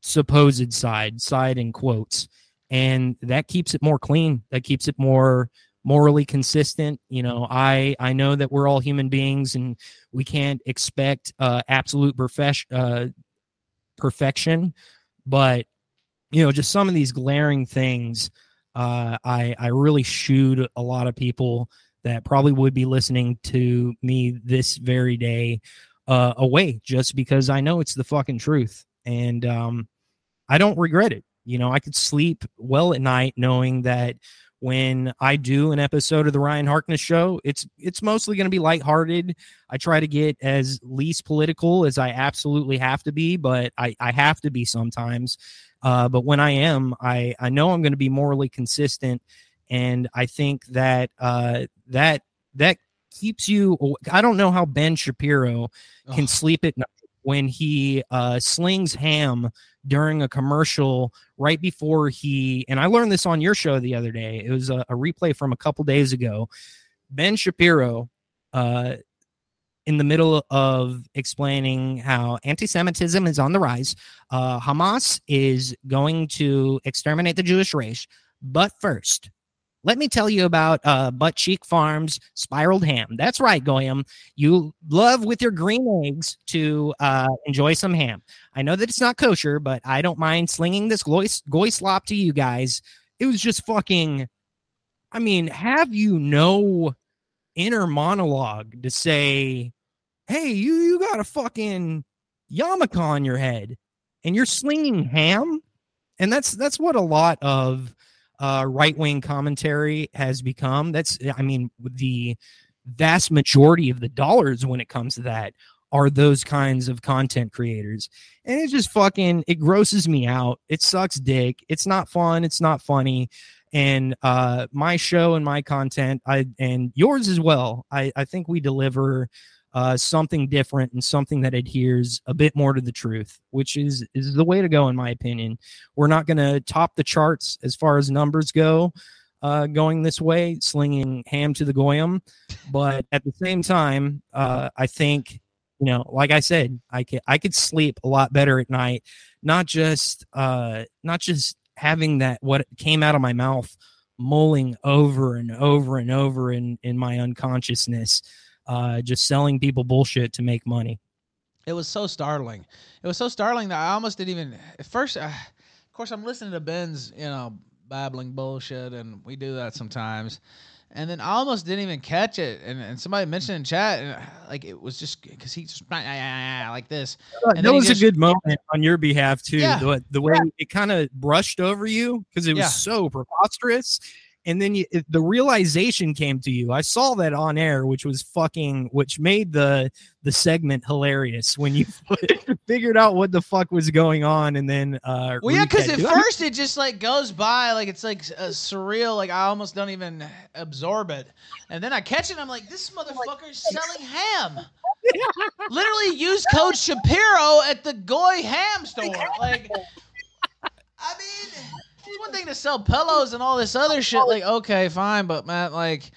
B: supposed side, side in quotes. And that keeps it more clean. That keeps it more morally consistent. You know, I I know that we're all human beings and we can't expect uh, absolute perfection, uh, perfection, but you know, just some of these glaring things. Uh, I I really shooed a lot of people that probably would be listening to me this very day uh, away just because I know it's the fucking truth. And um, I don't regret it. You know, I could sleep well at night knowing that when I do an episode of the Ryan Harkness show, it's it's mostly going to be lighthearted. I try to get as least political as I absolutely have to be, but I, I have to be sometimes. Uh, but when I am, I, I know I'm going to be morally consistent. And I think that uh, that that keeps you. I don't know how Ben Shapiro can oh. sleep at night when he uh, slings ham during a commercial right before he. And I learned this on your show the other day. It was a, a replay from a couple days ago. Ben Shapiro. Uh, in the middle of explaining how anti-Semitism is on the rise, uh, Hamas is going to exterminate the Jewish race. But first, let me tell you about uh, Butt Cheek Farms spiraled ham. That's right, Goyim. You love with your green eggs to uh, enjoy some ham. I know that it's not kosher, but I don't mind slinging this goy, goy slop to you guys. It was just fucking. I mean, have you no inner monologue to say, "Hey, you you got a fucking yarmulke on your head, and you're slinging ham," and that's that's what a lot of uh, right wing commentary has become. That's, I mean, the vast majority of the dollars when it comes to that are those kinds of content creators. And it just fucking, it grosses me out. It sucks dick. It's not fun. It's not funny. And uh, my show and my content, I and yours as well. I, I think we deliver uh, something different and something that adheres a bit more to the truth, which is is the way to go in my opinion. We're not going to top the charts as far as numbers go, uh, going this way, slinging ham to the goyim, but at the same time, uh, I think you know, like I said, I could I could sleep a lot better at night, not just uh, not just having that what came out of my mouth mulling over and over and over in in my unconsciousness uh, just selling people bullshit to make money.
A: It was so startling. It was so startling that I almost didn't even. At first, uh, of course, I'm listening to Ben's, you know, babbling bullshit, and we do that sometimes. And then I almost didn't even catch it, and, and somebody mentioned in chat, and uh, like it was just because he just like this.
B: And that was just, a good moment on your behalf too. Yeah. The, the way yeah. it kind of brushed over you because it was yeah. so preposterous, and then you, the realization came to you. I saw that on air, which was fucking, which made the the segment hilarious when you figured out what the fuck was going on, and then uh,
A: well, yeah, because at first it just like goes by, like it's like a surreal, like I almost don't even absorb it, and then I catch it, I'm like, this motherfucker's selling ham. Literally, use code Shapiro at the Goy Ham store, like. I mean it's one thing to sell pillows and all this other shit. Like, okay, fine, but man, like,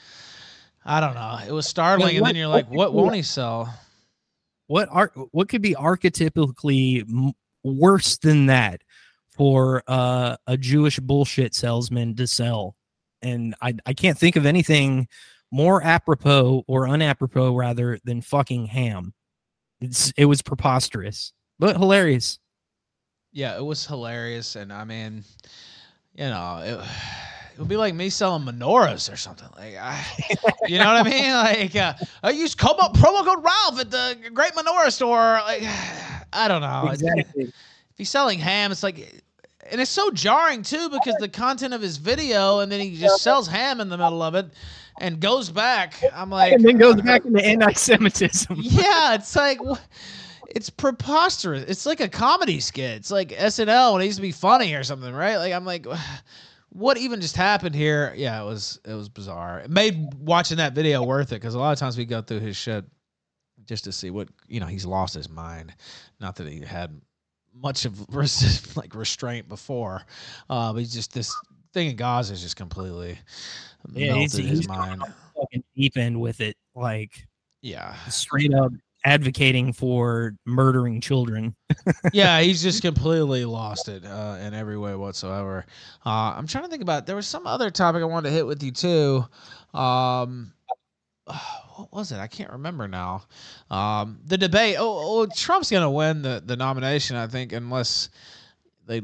A: I don't know. It was startling, and then you're like, what won't he sell?
B: What are What could be archetypically worse than that for uh, a Jewish bullshit salesman to sell? And I I can't think of anything more apropos or unapropos rather than fucking ham. It's it was preposterous, but hilarious.
A: Yeah, it was hilarious, and I mean, you know, it, it, would be like me selling menorahs or something. Like, I, you know what I mean? Like, uh, I use promo, promo code Ralph at the Great Menorah Store. Like, I don't know. Exactly. If he's selling ham, it's like, and it's so jarring too because the content of his video, and then he just sells ham in the middle of it and goes back. I'm like,
B: and then goes back into anti-Semitism.
A: yeah, it's like. It's preposterous. It's like a comedy skit. It's like SNL when it used to be funny or something, right? Like I'm like, what even just happened here? Yeah, it was it was bizarre. It made watching that video worth it because a lot of times we go through his shit just to see what you know. He's lost his mind. Not that he had much of res- like restraint before, uh, but he's just this thing in Gaza is just completely yeah, melted his mind.
B: Deep end with it, like
A: yeah,
B: straight up advocating for murdering children.
A: yeah, he's just completely lost it uh, in every way whatsoever. Uh, I'm trying to think about. There was some other topic I wanted to hit with you too. Um, what was it? I can't remember now. Um, the debate. Oh, oh, Trump's gonna win the the nomination, I think, unless they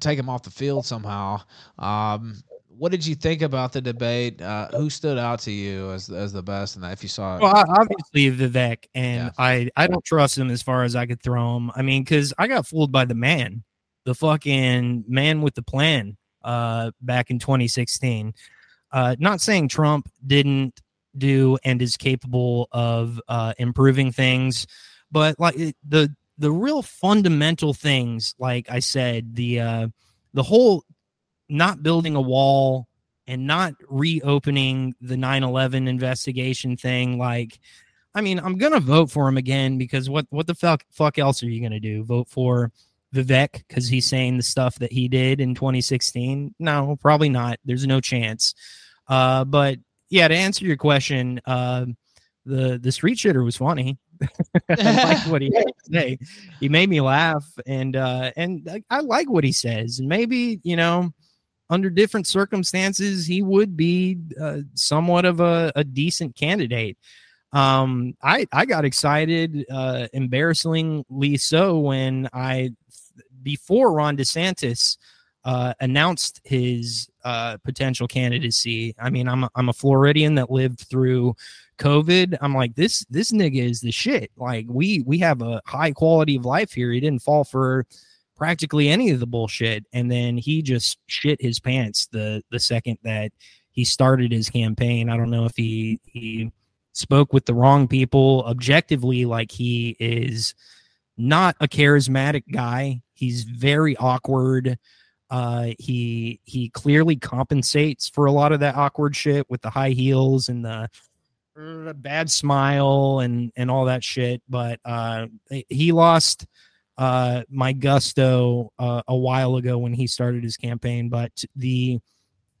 A: take him off the field somehow. Um, what did you think about the debate? Uh, who stood out to you as as the best, and if you saw it?
B: Well, obviously Vivek, and yeah. I I don't trust him as far as I could throw him. I mean, because I got fooled by the man, the fucking man with the plan, uh, back in 2016. Uh, not saying Trump didn't do and is capable of uh, improving things, but like the the real fundamental things, like I said, the uh, the whole not building a wall and not reopening the 9-11 investigation thing like i mean i'm gonna vote for him again because what what the fuck fuck else are you gonna do? Vote for vivek because he's saying the stuff that he did in 2016 no probably not. There's no chance. Uh but yeah to answer your question uh the the street shitter was funny. I like what he had to say. He made me laugh, and uh, and I, I like what he says. And maybe you know, under different circumstances, he would be uh, somewhat of a, a, decent candidate. Um, I I got excited, uh, embarrassingly so, when I before Ron DeSantis uh, announced his uh, potential candidacy. I mean, I'm a, I'm a Floridian that lived through COVID. I'm like this this nigga is the shit. Like we we have a high quality of life here. He didn't fall for practically any of the bullshit and then he just shit his pants the the second that he started his campaign. I don't know if he he spoke with the wrong people. Objectively like he is not a charismatic guy. He's very awkward. Uh he he clearly compensates for a lot of that awkward shit with the high heels and the bad smile and and all that shit. But uh, he lost uh, my gusto uh, a while ago when he started his campaign. But the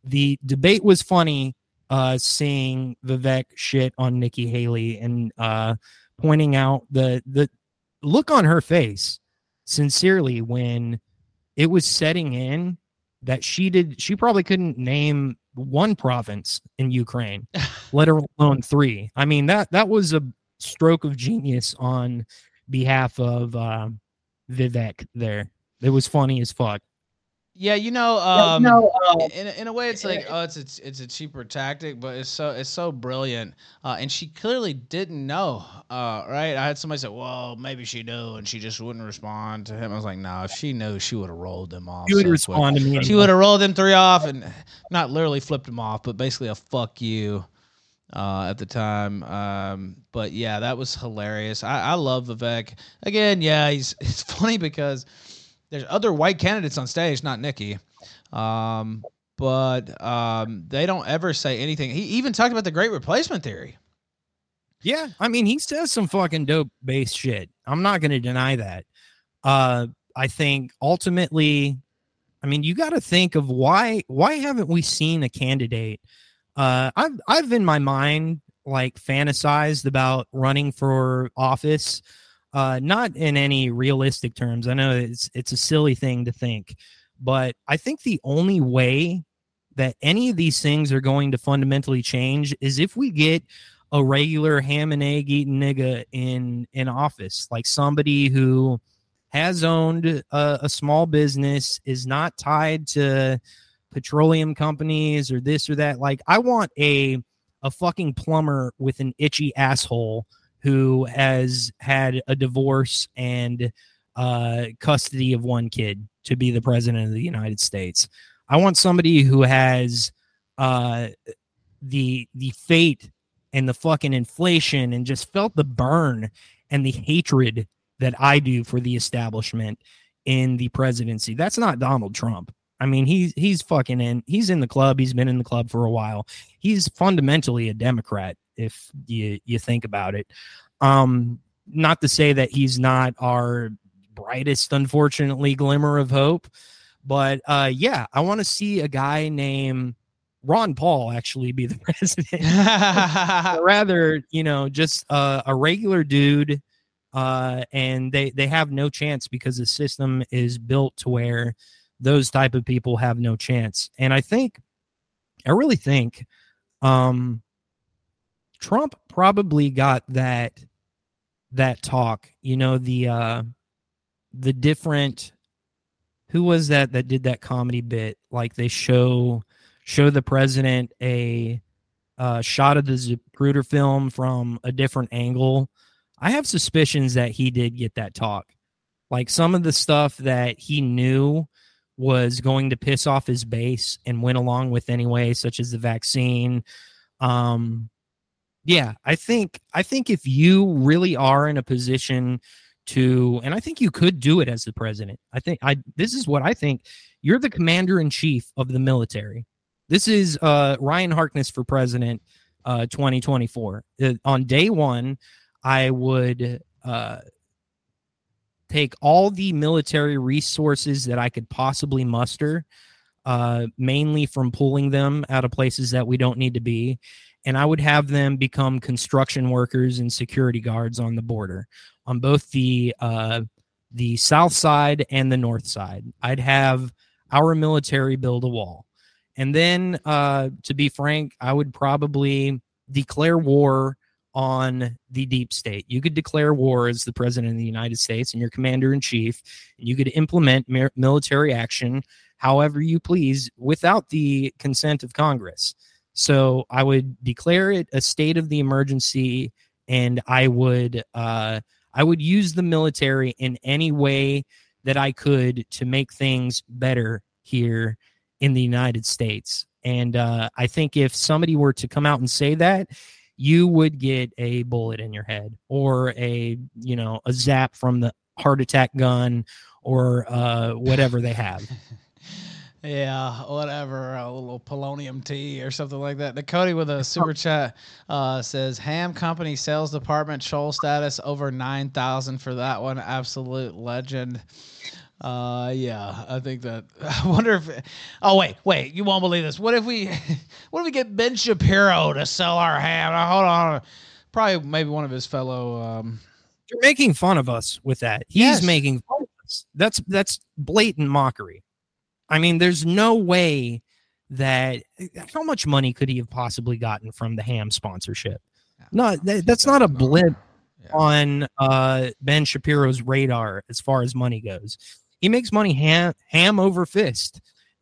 B: the debate was funny. Uh, seeing Vivek shit on Nikki Haley and uh, pointing out the the look on her face, sincerely, when it was setting in that she did. She probably couldn't name one province in Ukraine, let alone three. I mean that that was a stroke of genius on behalf of uh, Vivek. There, it was funny as fuck.
A: Yeah, you know, um, yeah, no, uh, in in a way, it's like oh, it's a, it's a cheaper tactic, but it's so it's so brilliant. Uh, and she clearly didn't know, uh, right? I had somebody say, "Well, maybe she knew," and she just wouldn't respond to him. I was like, "No, if she knew, she would have rolled them off."
B: She would so respond quick. to me.
A: She would have rolled them three off, and not literally flipped them off, but basically a "fuck you." Uh, at the time. Um, but yeah, that was hilarious. I, I love Vivek. Again, yeah, he's it's funny because there's other white candidates on stage, not Nikki. Um, but um, they don't ever say anything. He even talked about the great replacement theory.
B: Yeah, I mean, he says some fucking dope base shit. I'm not going to deny that. Uh, I think ultimately, I mean, you got to think of why why haven't we seen a candidate? Uh, I've I've in my mind like fantasized about running for office uh, not in any realistic terms. I know it's it's a silly thing to think, but I think the only way that any of these things are going to fundamentally change is if we get a regular ham and egg eating nigga in in office, like somebody who has owned a, a small business, is not tied to petroleum companies or this or that. Like I want a a fucking plumber with an itchy asshole who has had a divorce and uh, custody of one kid to be the president of the United States. I want somebody who has uh, the the fate and the fucking inflation and just felt the burn and the hatred that I do for the establishment in the presidency. That's not Donald Trump. I mean, he's he's fucking in. He's in the club. He's been in the club for a while. He's fundamentally a Democrat, if you you think about it. Um, not to say that he's not our brightest, unfortunately, glimmer of hope, but uh, yeah, I want to see a guy named Ron Paul actually be the president, rather, you know, just uh, a regular dude. Uh, and they they have no chance because the system is built to where those type of people have no chance. And I think, I really think, um, Trump probably got that that talk. You know the uh the different who was that that did that comedy bit like they show show the president a uh, shot of the Zapruder film from a different angle. I have suspicions that he did get that talk. Like some of the stuff that he knew was going to piss off his base and went along with anyway, such as the vaccine, um, yeah, I think I think if you really are in a position to and I think you could do it as the president. I think I this is what I think. You're the commander in chief of the military. This is uh Ryan Harkness for president uh 2024. Uh, on day 1, I would uh take all the military resources that I could possibly muster uh mainly from pulling them out of places that we don't need to be and I would have them become construction workers and security guards on the border on both the uh, the south side and the north side. I'd have our military build a wall, and then, uh, to be frank, I would probably declare war on the deep state. You could declare war as the president of the United States and your commander in chief, and you could implement military action however you please without the consent of Congress. So I would declare it a state of the emergency, and I would uh, I would use the military in any way that I could to make things better here in the United States. And uh, I think if somebody were to come out and say that, you would get a bullet in your head or a you know a zap from the heart attack gun or uh, whatever they have.
A: Yeah, whatever. A little polonium tea or something like that. Cody with a super chat uh, says Ham Company sales department troll status over nine thousand for that one. Absolute legend. Uh, yeah, I think that. I wonder if. Oh wait, wait! You won't believe this. What if we, what if we get Ben Shapiro to sell our ham? Hold on, probably maybe one of his fellow. Um,
B: You're making fun of us with that. He's
A: Yes.
B: making fun of us. That's that's blatant mockery. I mean, there's no way that how much money could he have possibly gotten from the ham sponsorship? No, that, that's not a blip
A: Yeah.
B: on uh, Ben Shapiro's radar as far as money goes. He makes money ham, ham over fist.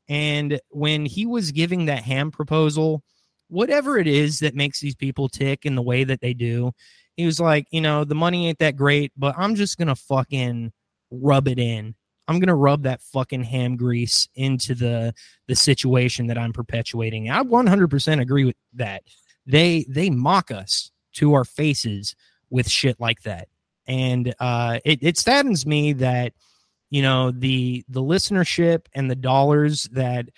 B: And when he was giving that ham proposal, whatever it is that makes these people tick in the way that they do, he was like, you know, the money ain't that great, but I'm just going to fucking rub it in. I'm going to rub that fucking ham grease into the the situation that I'm perpetuating. I 100% agree with that. They they mock us to our faces with shit like that. And uh, it, it saddens me that you know the the listenership and the dollars that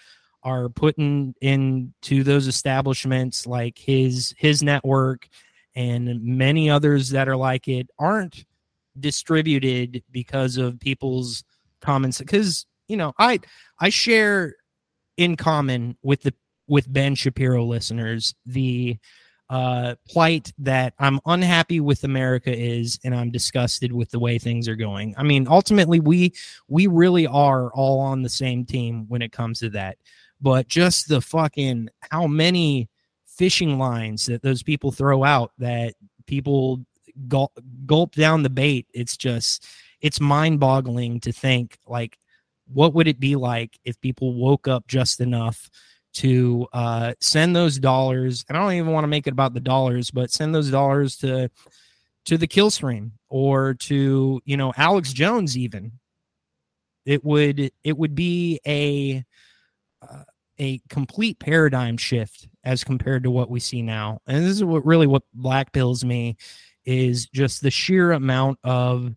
B: are putting into those establishments like his his network and many others that are like it aren't distributed because of people's comments. Because you know i i share in common with the with ben shapiro listeners the uh, plight that I'm unhappy with America is, and I'm disgusted with the way things are going. I mean, ultimately, we we really are all on the same team when it comes to that. But just the fucking how many fishing lines that those people throw out that people gulp, gulp down the bait. It's just it's mind boggling to think like what would it be like if people woke up just enough to uh, send those dollars. And I don't even want to make it about the dollars, but send those dollars to to the kill stream or to you know Alex Jones. Even it would it would be a uh, a complete paradigm shift as compared to what we see now. And this is what really what black pills me is just the sheer amount of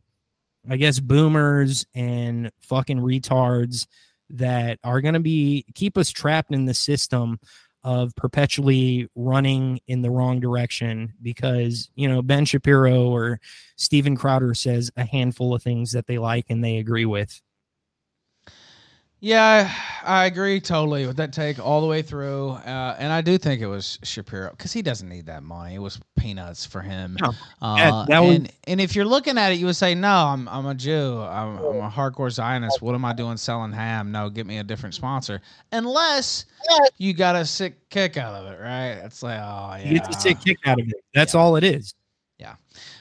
B: I guess boomers and fucking retards that are going to be keep us trapped in the system of perpetually running in the wrong direction because you know Ben Shapiro or Steven Crowder says a handful of things that they like and they agree with.
A: Yeah, I, I agree totally with that take all the way through, uh, and I do think it was Shapiro because he doesn't need that money. It was peanuts for him.
B: No,
A: uh,
B: that was-
A: and and if you're looking at it, you would say, "No, I'm I'm a Jew. I'm, I'm a hardcore Zionist. What am I doing selling ham? No, get me a different sponsor." Unless you got a sick kick out of it, right? It's like, oh yeah,
B: He gets a sick kick out of it. That's all it is. Yeah.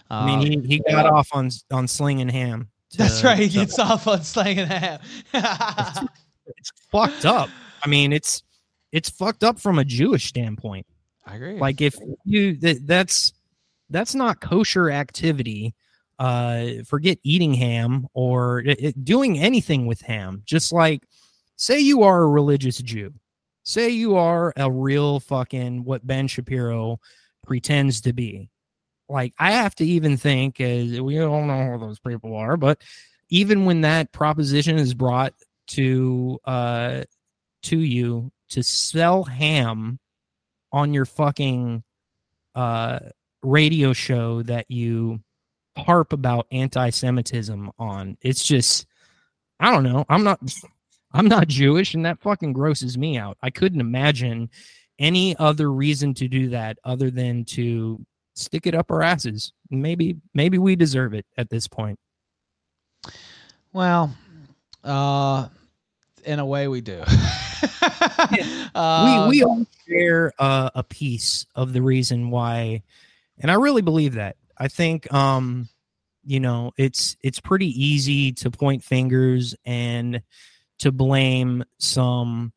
B: I mean,
A: Um,
B: he, he got off on on slinging ham.
A: that's right. He gets off on slanging ham.
B: it's fucked up. I mean, it's it's fucked up from a Jewish standpoint.
A: I agree.
B: Like if you that, that's that's not kosher activity. Uh, forget eating ham or it, it- doing anything with ham. Just like say you are a religious Jew, say you are a real fucking what Ben Shapiro pretends to be. Like I have to even think, as we don't know who those people are, but even when that proposition is brought to uh to you to sell ham on your fucking uh radio show that you harp about anti-semitism on it's just i don't know i'm not i'm not jewish and that fucking grosses me out. I couldn't imagine any other reason to do that other than to stick it up our asses maybe maybe we deserve it at this point
A: Well, uh, in a way, we do. uh,
B: we we all share uh, a piece of the reason why, and I really believe that. I think um, you know it's it's pretty easy to point fingers and to blame some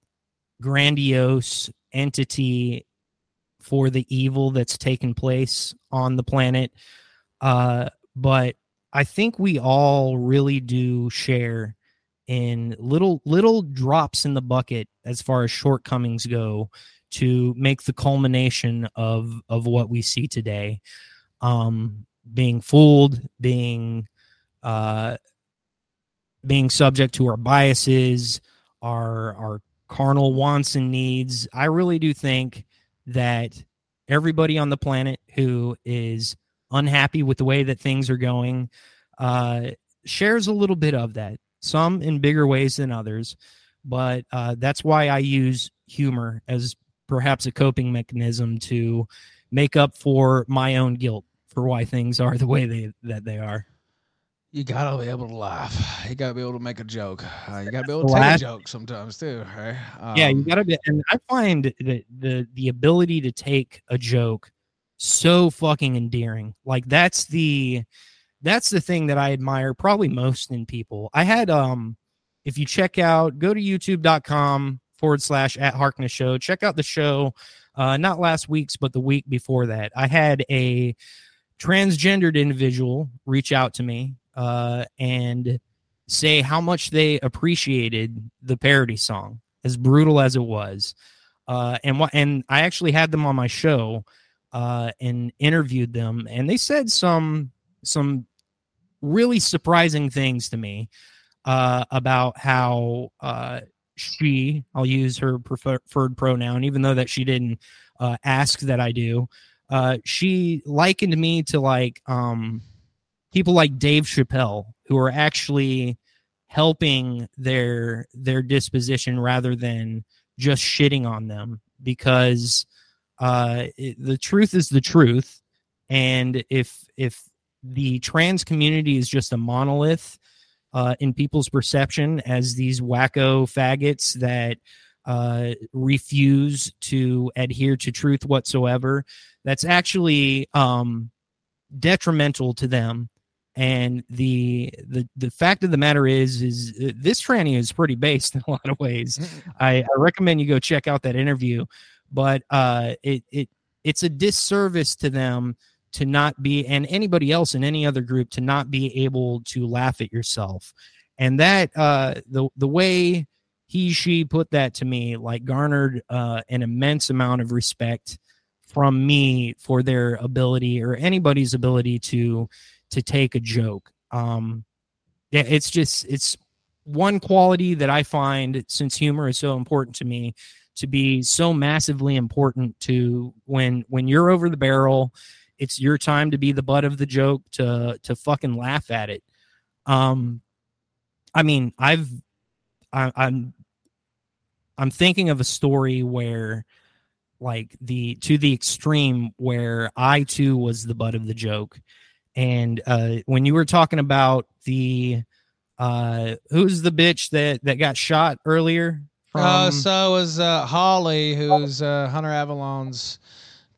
B: grandiose entity for the evil that's taken place on the planet. Uh, but I think we all really do share in little little drops in the bucket as far as shortcomings go to make the culmination of of what we see today um being fooled being uh being subject to our biases our our carnal wants and needs. I really do think that everybody on the planet who is unhappy with the way that things are going uh, shares a little bit of that, some in bigger ways than others. But uh, that's why I use humor as perhaps a coping mechanism to make up for my own guilt for why things are the way they that they are.
A: You gotta be able to laugh. You gotta be able to make a joke. Uh, you gotta be able to take a joke sometimes too, right?
B: Um, yeah, you um, gotta be. And I find that the the ability to take a joke so fucking endearing. Like that's the that's the thing that I admire probably most in people. I had um if you check out go to youtube.com forward slash at Harkness show, check out the show. Uh not last week's, but the week before that. I had a transgendered individual reach out to me uh and say how much they appreciated the parody song, as brutal as it was. Uh and what and I actually had them on my show uh, and interviewed them, and they said some some really surprising things to me uh, about how uh, she I'll use her preferred pronoun, even though that she didn't uh, ask that I do. Uh, she likened me to like um, people like Dave Chappelle, who are actually helping their their disposition rather than just shitting on them because uh, it, the truth is the truth, and if if the trans community is just a monolith uh, in people's perception as these wacko faggots that uh, refuse to adhere to truth whatsoever, that's actually um, detrimental to them. And the the the fact of the matter is, is this tranny is pretty based in a lot of ways. I, I recommend you go check out that interview but uh, it it it's a disservice to them to not be and anybody else in any other group to not be able to laugh at yourself and that uh the the way he she put that to me like garnered uh an immense amount of respect from me for their ability or anybody's ability to to take a joke. Um yeah it's just it's one quality that i find since humor is so important to me to be so massively important to when when you're over the barrel it's your time to be the butt of the joke to to fucking laugh at it. Um i mean i've I, i'm i'm thinking of a story where like the to the extreme where i too was the butt of the joke and uh when you were talking about the uh who's the bitch that that got shot earlier
A: uh, from... Uh, so was uh, Holly, who's uh, Hunter Avallone's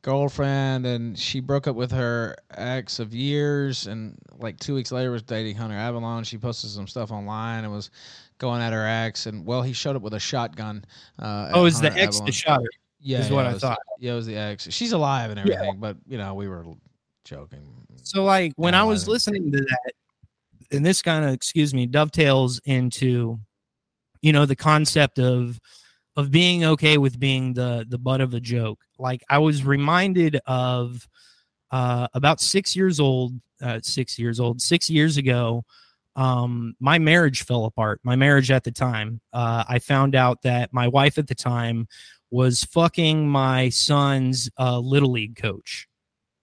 A: girlfriend, and she broke up with her ex of years, and like two weeks later was dating Hunter Avallone. She posted some stuff online and was going at her ex, and well, he showed up with a shotgun.
B: Uh, oh, is the ex the shot her?
A: Yeah, is yeah, what I was, thought. Yeah, it was the ex. She's alive and everything, yeah. but you know, we were joking.
B: So, like when I was listening to that, and this kind of, excuse me, dovetails into you know the concept of of being okay with being the the butt of a joke. Like i was reminded of uh about six years old uh six years old six years ago um my marriage fell apart my marriage at the time. Uh i found out that my wife at the time was fucking my son's uh little league coach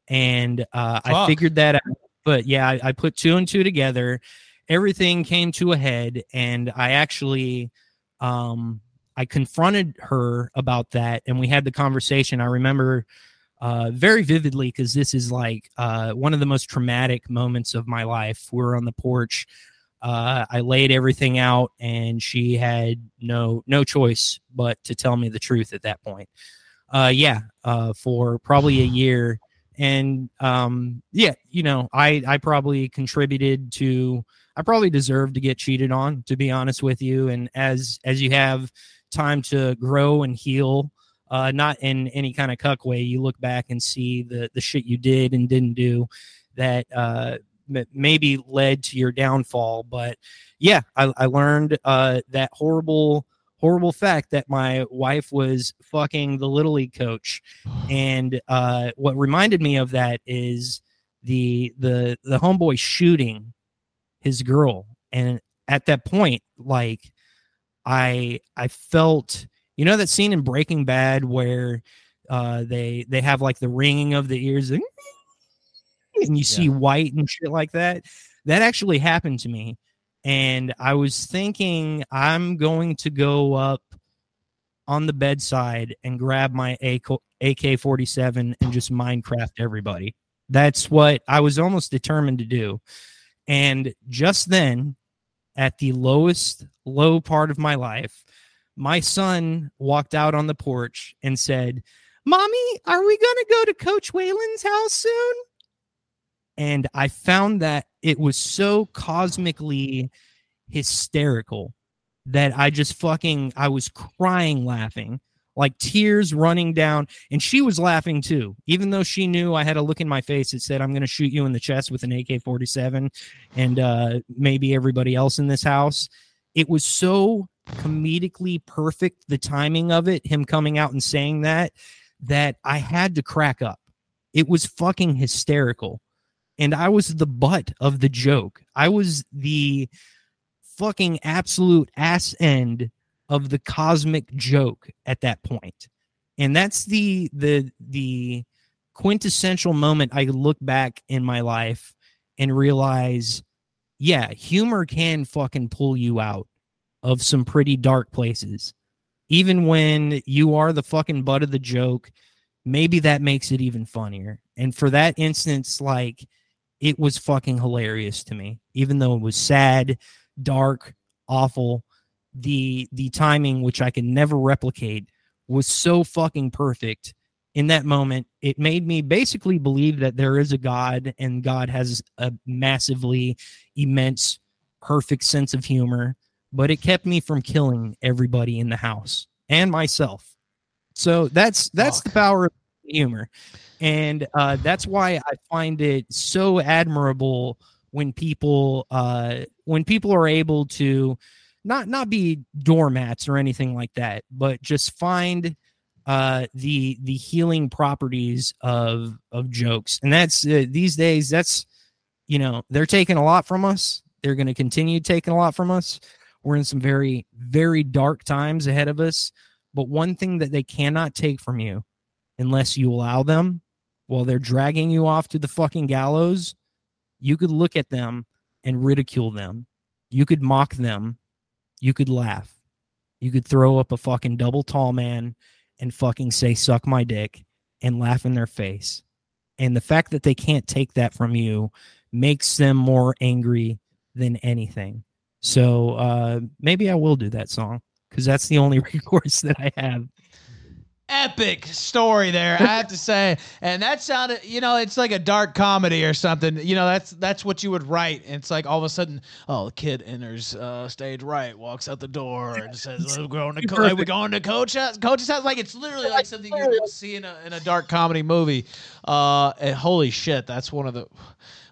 B: and uh i figured that out but yeah I, I put two and two together. Everything came to a head and i actually um i confronted her about that and we had the conversation. I remember uh very vividly because this is like uh one of the most traumatic moments of my life. We were on the porch uh i laid everything out and she had no no choice but to tell me the truth at that point. Uh yeah uh for probably a year and um yeah you know i i probably contributed to i probably deserved to get cheated on to be honest with you. And as as you have time to grow and heal uh not in any kind of cuck way you look back and see the the shit you did and didn't do that uh maybe led to your downfall. But yeah i, I learned uh that horrible horrible fact that my wife was fucking the little league coach. And uh, what reminded me of that is the the the homeboy shooting his girl. And at that point like i i felt You know that scene in Breaking Bad where uh, they they have like the ringing of the ears and, and you see white and shit like that. That actually happened to me, and I was thinking I'm going to go up on the bedside and grab my AK 47 and just Minecraft everybody. That's what I was almost determined to do. And just then, at the lowest low part of my life, my son walked out on the porch and said, Mommy, are we going to go to Coach Whalen's house soon? And I found that it was so cosmically hysterical that I just fucking, I was crying laughing, like tears running down. And she was laughing too, even though she knew I had a look in my face that said, I'm going to shoot you in the chest with an AK 47 and uh, maybe everybody else in this house. It was so comedically perfect, the timing of it, him coming out and saying that, that I had to crack up. It was fucking hysterical. And I was the butt of the joke. I was the fucking absolute ass end of the cosmic joke at that point. And that's the the the quintessential moment I look back in my life and realize, yeah, humor can fucking pull you out of some pretty dark places. Even when you are the fucking butt of the joke, maybe that makes it even funnier. And for that instance, like it was fucking hilarious to me, even though it was sad, dark, awful. The the timing, which I can never replicate, was so fucking perfect in that moment. It made me basically believe that there is a God and God has a massively immense, perfect sense of humor, but it kept me from killing everybody in the house and myself. So that's that's Fuck. the power of humor. And uh, that's why I find it so admirable when people uh, when people are able to not not be doormats or anything like that, but just find uh, the the healing properties of of jokes. And that's uh, these days. That's you know they're taking a lot from us. They're going to continue taking a lot from us. We're in some very very dark times ahead of us. But one thing that they cannot take from you, unless you allow them, while they're dragging you off to the fucking gallows, you could look at them and ridicule them. You could mock them. You could laugh. You could throw up a fucking double tall man and fucking say, suck my dick and laugh in their face. And the fact that they can't take that from you makes them more angry than anything. So uh, maybe I will do that song because that's the only recourse that I have
A: epic story there, I have to say. And that sounded, you know, it's like a dark comedy or something. You know, that's that's what you would write. And it's like all of a sudden, oh, the kid enters uh, stage right, walks out the door, and says, "We're going to co- we going to coach house." Coach's house, like it's literally like something you see in a in a dark comedy movie. Uh, and holy shit, that's one of the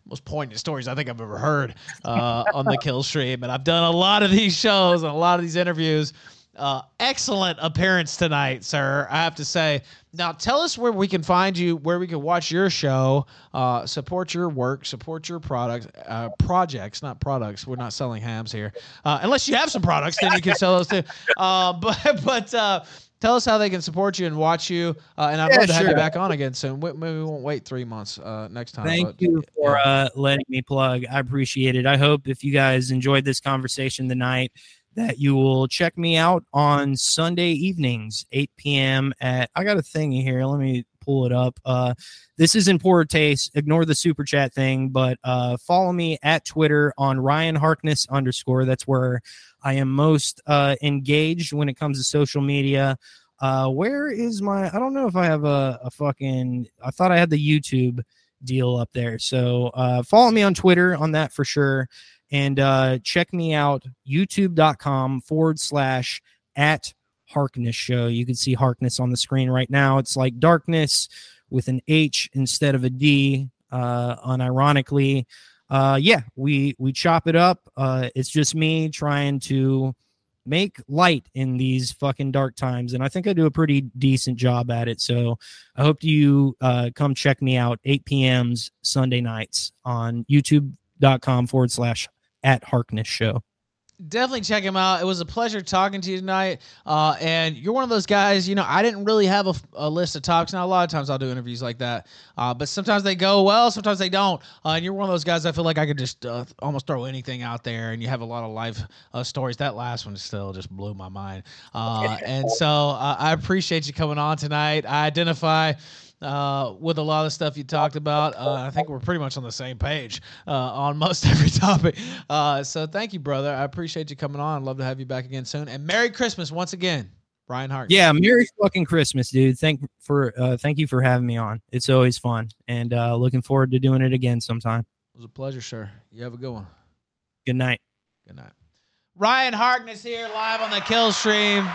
A: most poignant stories I think I've ever heard uh, on the kill stream. And I've done a lot of these shows and a lot of these interviews. Uh, excellent appearance tonight, sir. I have to say. Now, tell us where we can find you, where we can watch your show, uh, support your work, support your products, uh, projects, not products. We're not selling hams here, uh, unless you have some products, then you can sell those too. Uh, but but uh, tell us how they can support you and watch you. Uh, and I'd yeah, love to sure. have you back on again soon. Maybe we won't wait three months uh, next time.
B: Thank but, you for yeah. uh, letting me plug. I appreciate it. I hope if you guys enjoyed this conversation tonight that you will check me out on Sunday evenings, 8 p.m. at I got a thing here. Let me pull it up. Uh, this is in poor taste. Ignore the super chat thing, but uh, follow me at Twitter on Ryan Harkness underscore. That's where I am most uh, engaged when it comes to social media. Uh, where is my? I don't know if I have a, a fucking. I thought I had the YouTube deal up there. So uh, follow me on Twitter on that for sure and uh, check me out youtube.com forward slash at Harkness show. You can see Harkness on the screen right now. It's like darkness with an H instead of a D, uh, unironically. Uh, yeah, we we chop it up. Uh, it's just me trying to make light in these fucking dark times, and I think I do a pretty decent job at it. So I hope you uh, come check me out 8 p.m.s Sunday nights on YouTube.com forward slash at Harkness Show.
A: definitely check him out. It was a pleasure talking to you tonight. Uh, and you're one of those guys, you know, I didn't really have a, a list of topics. Now, a lot of times I'll do interviews like that, uh, but sometimes they go well, sometimes they don't. Uh, and you're one of those guys I feel like I could just uh, almost throw anything out there, and you have a lot of life uh, stories. That last one still just blew my mind. Uh, and so I appreciate you coming on tonight. I identify uh, with a lot of stuff you talked about. Uh, I think we're pretty much on the same page uh, on most every topic. Uh, so thank you, brother. I appreciate you coming on. I'd love to have you back again soon. And Merry Christmas once again, Ryan Hart.
B: Yeah, Merry fucking Christmas, dude. Thank for uh, thank you for having me on. It's always fun, and uh, looking forward to doing it again sometime.
A: It was a pleasure, sir. You have a good one.
B: Good night.
A: Good night. Ryan Harkness here live on the kill stream.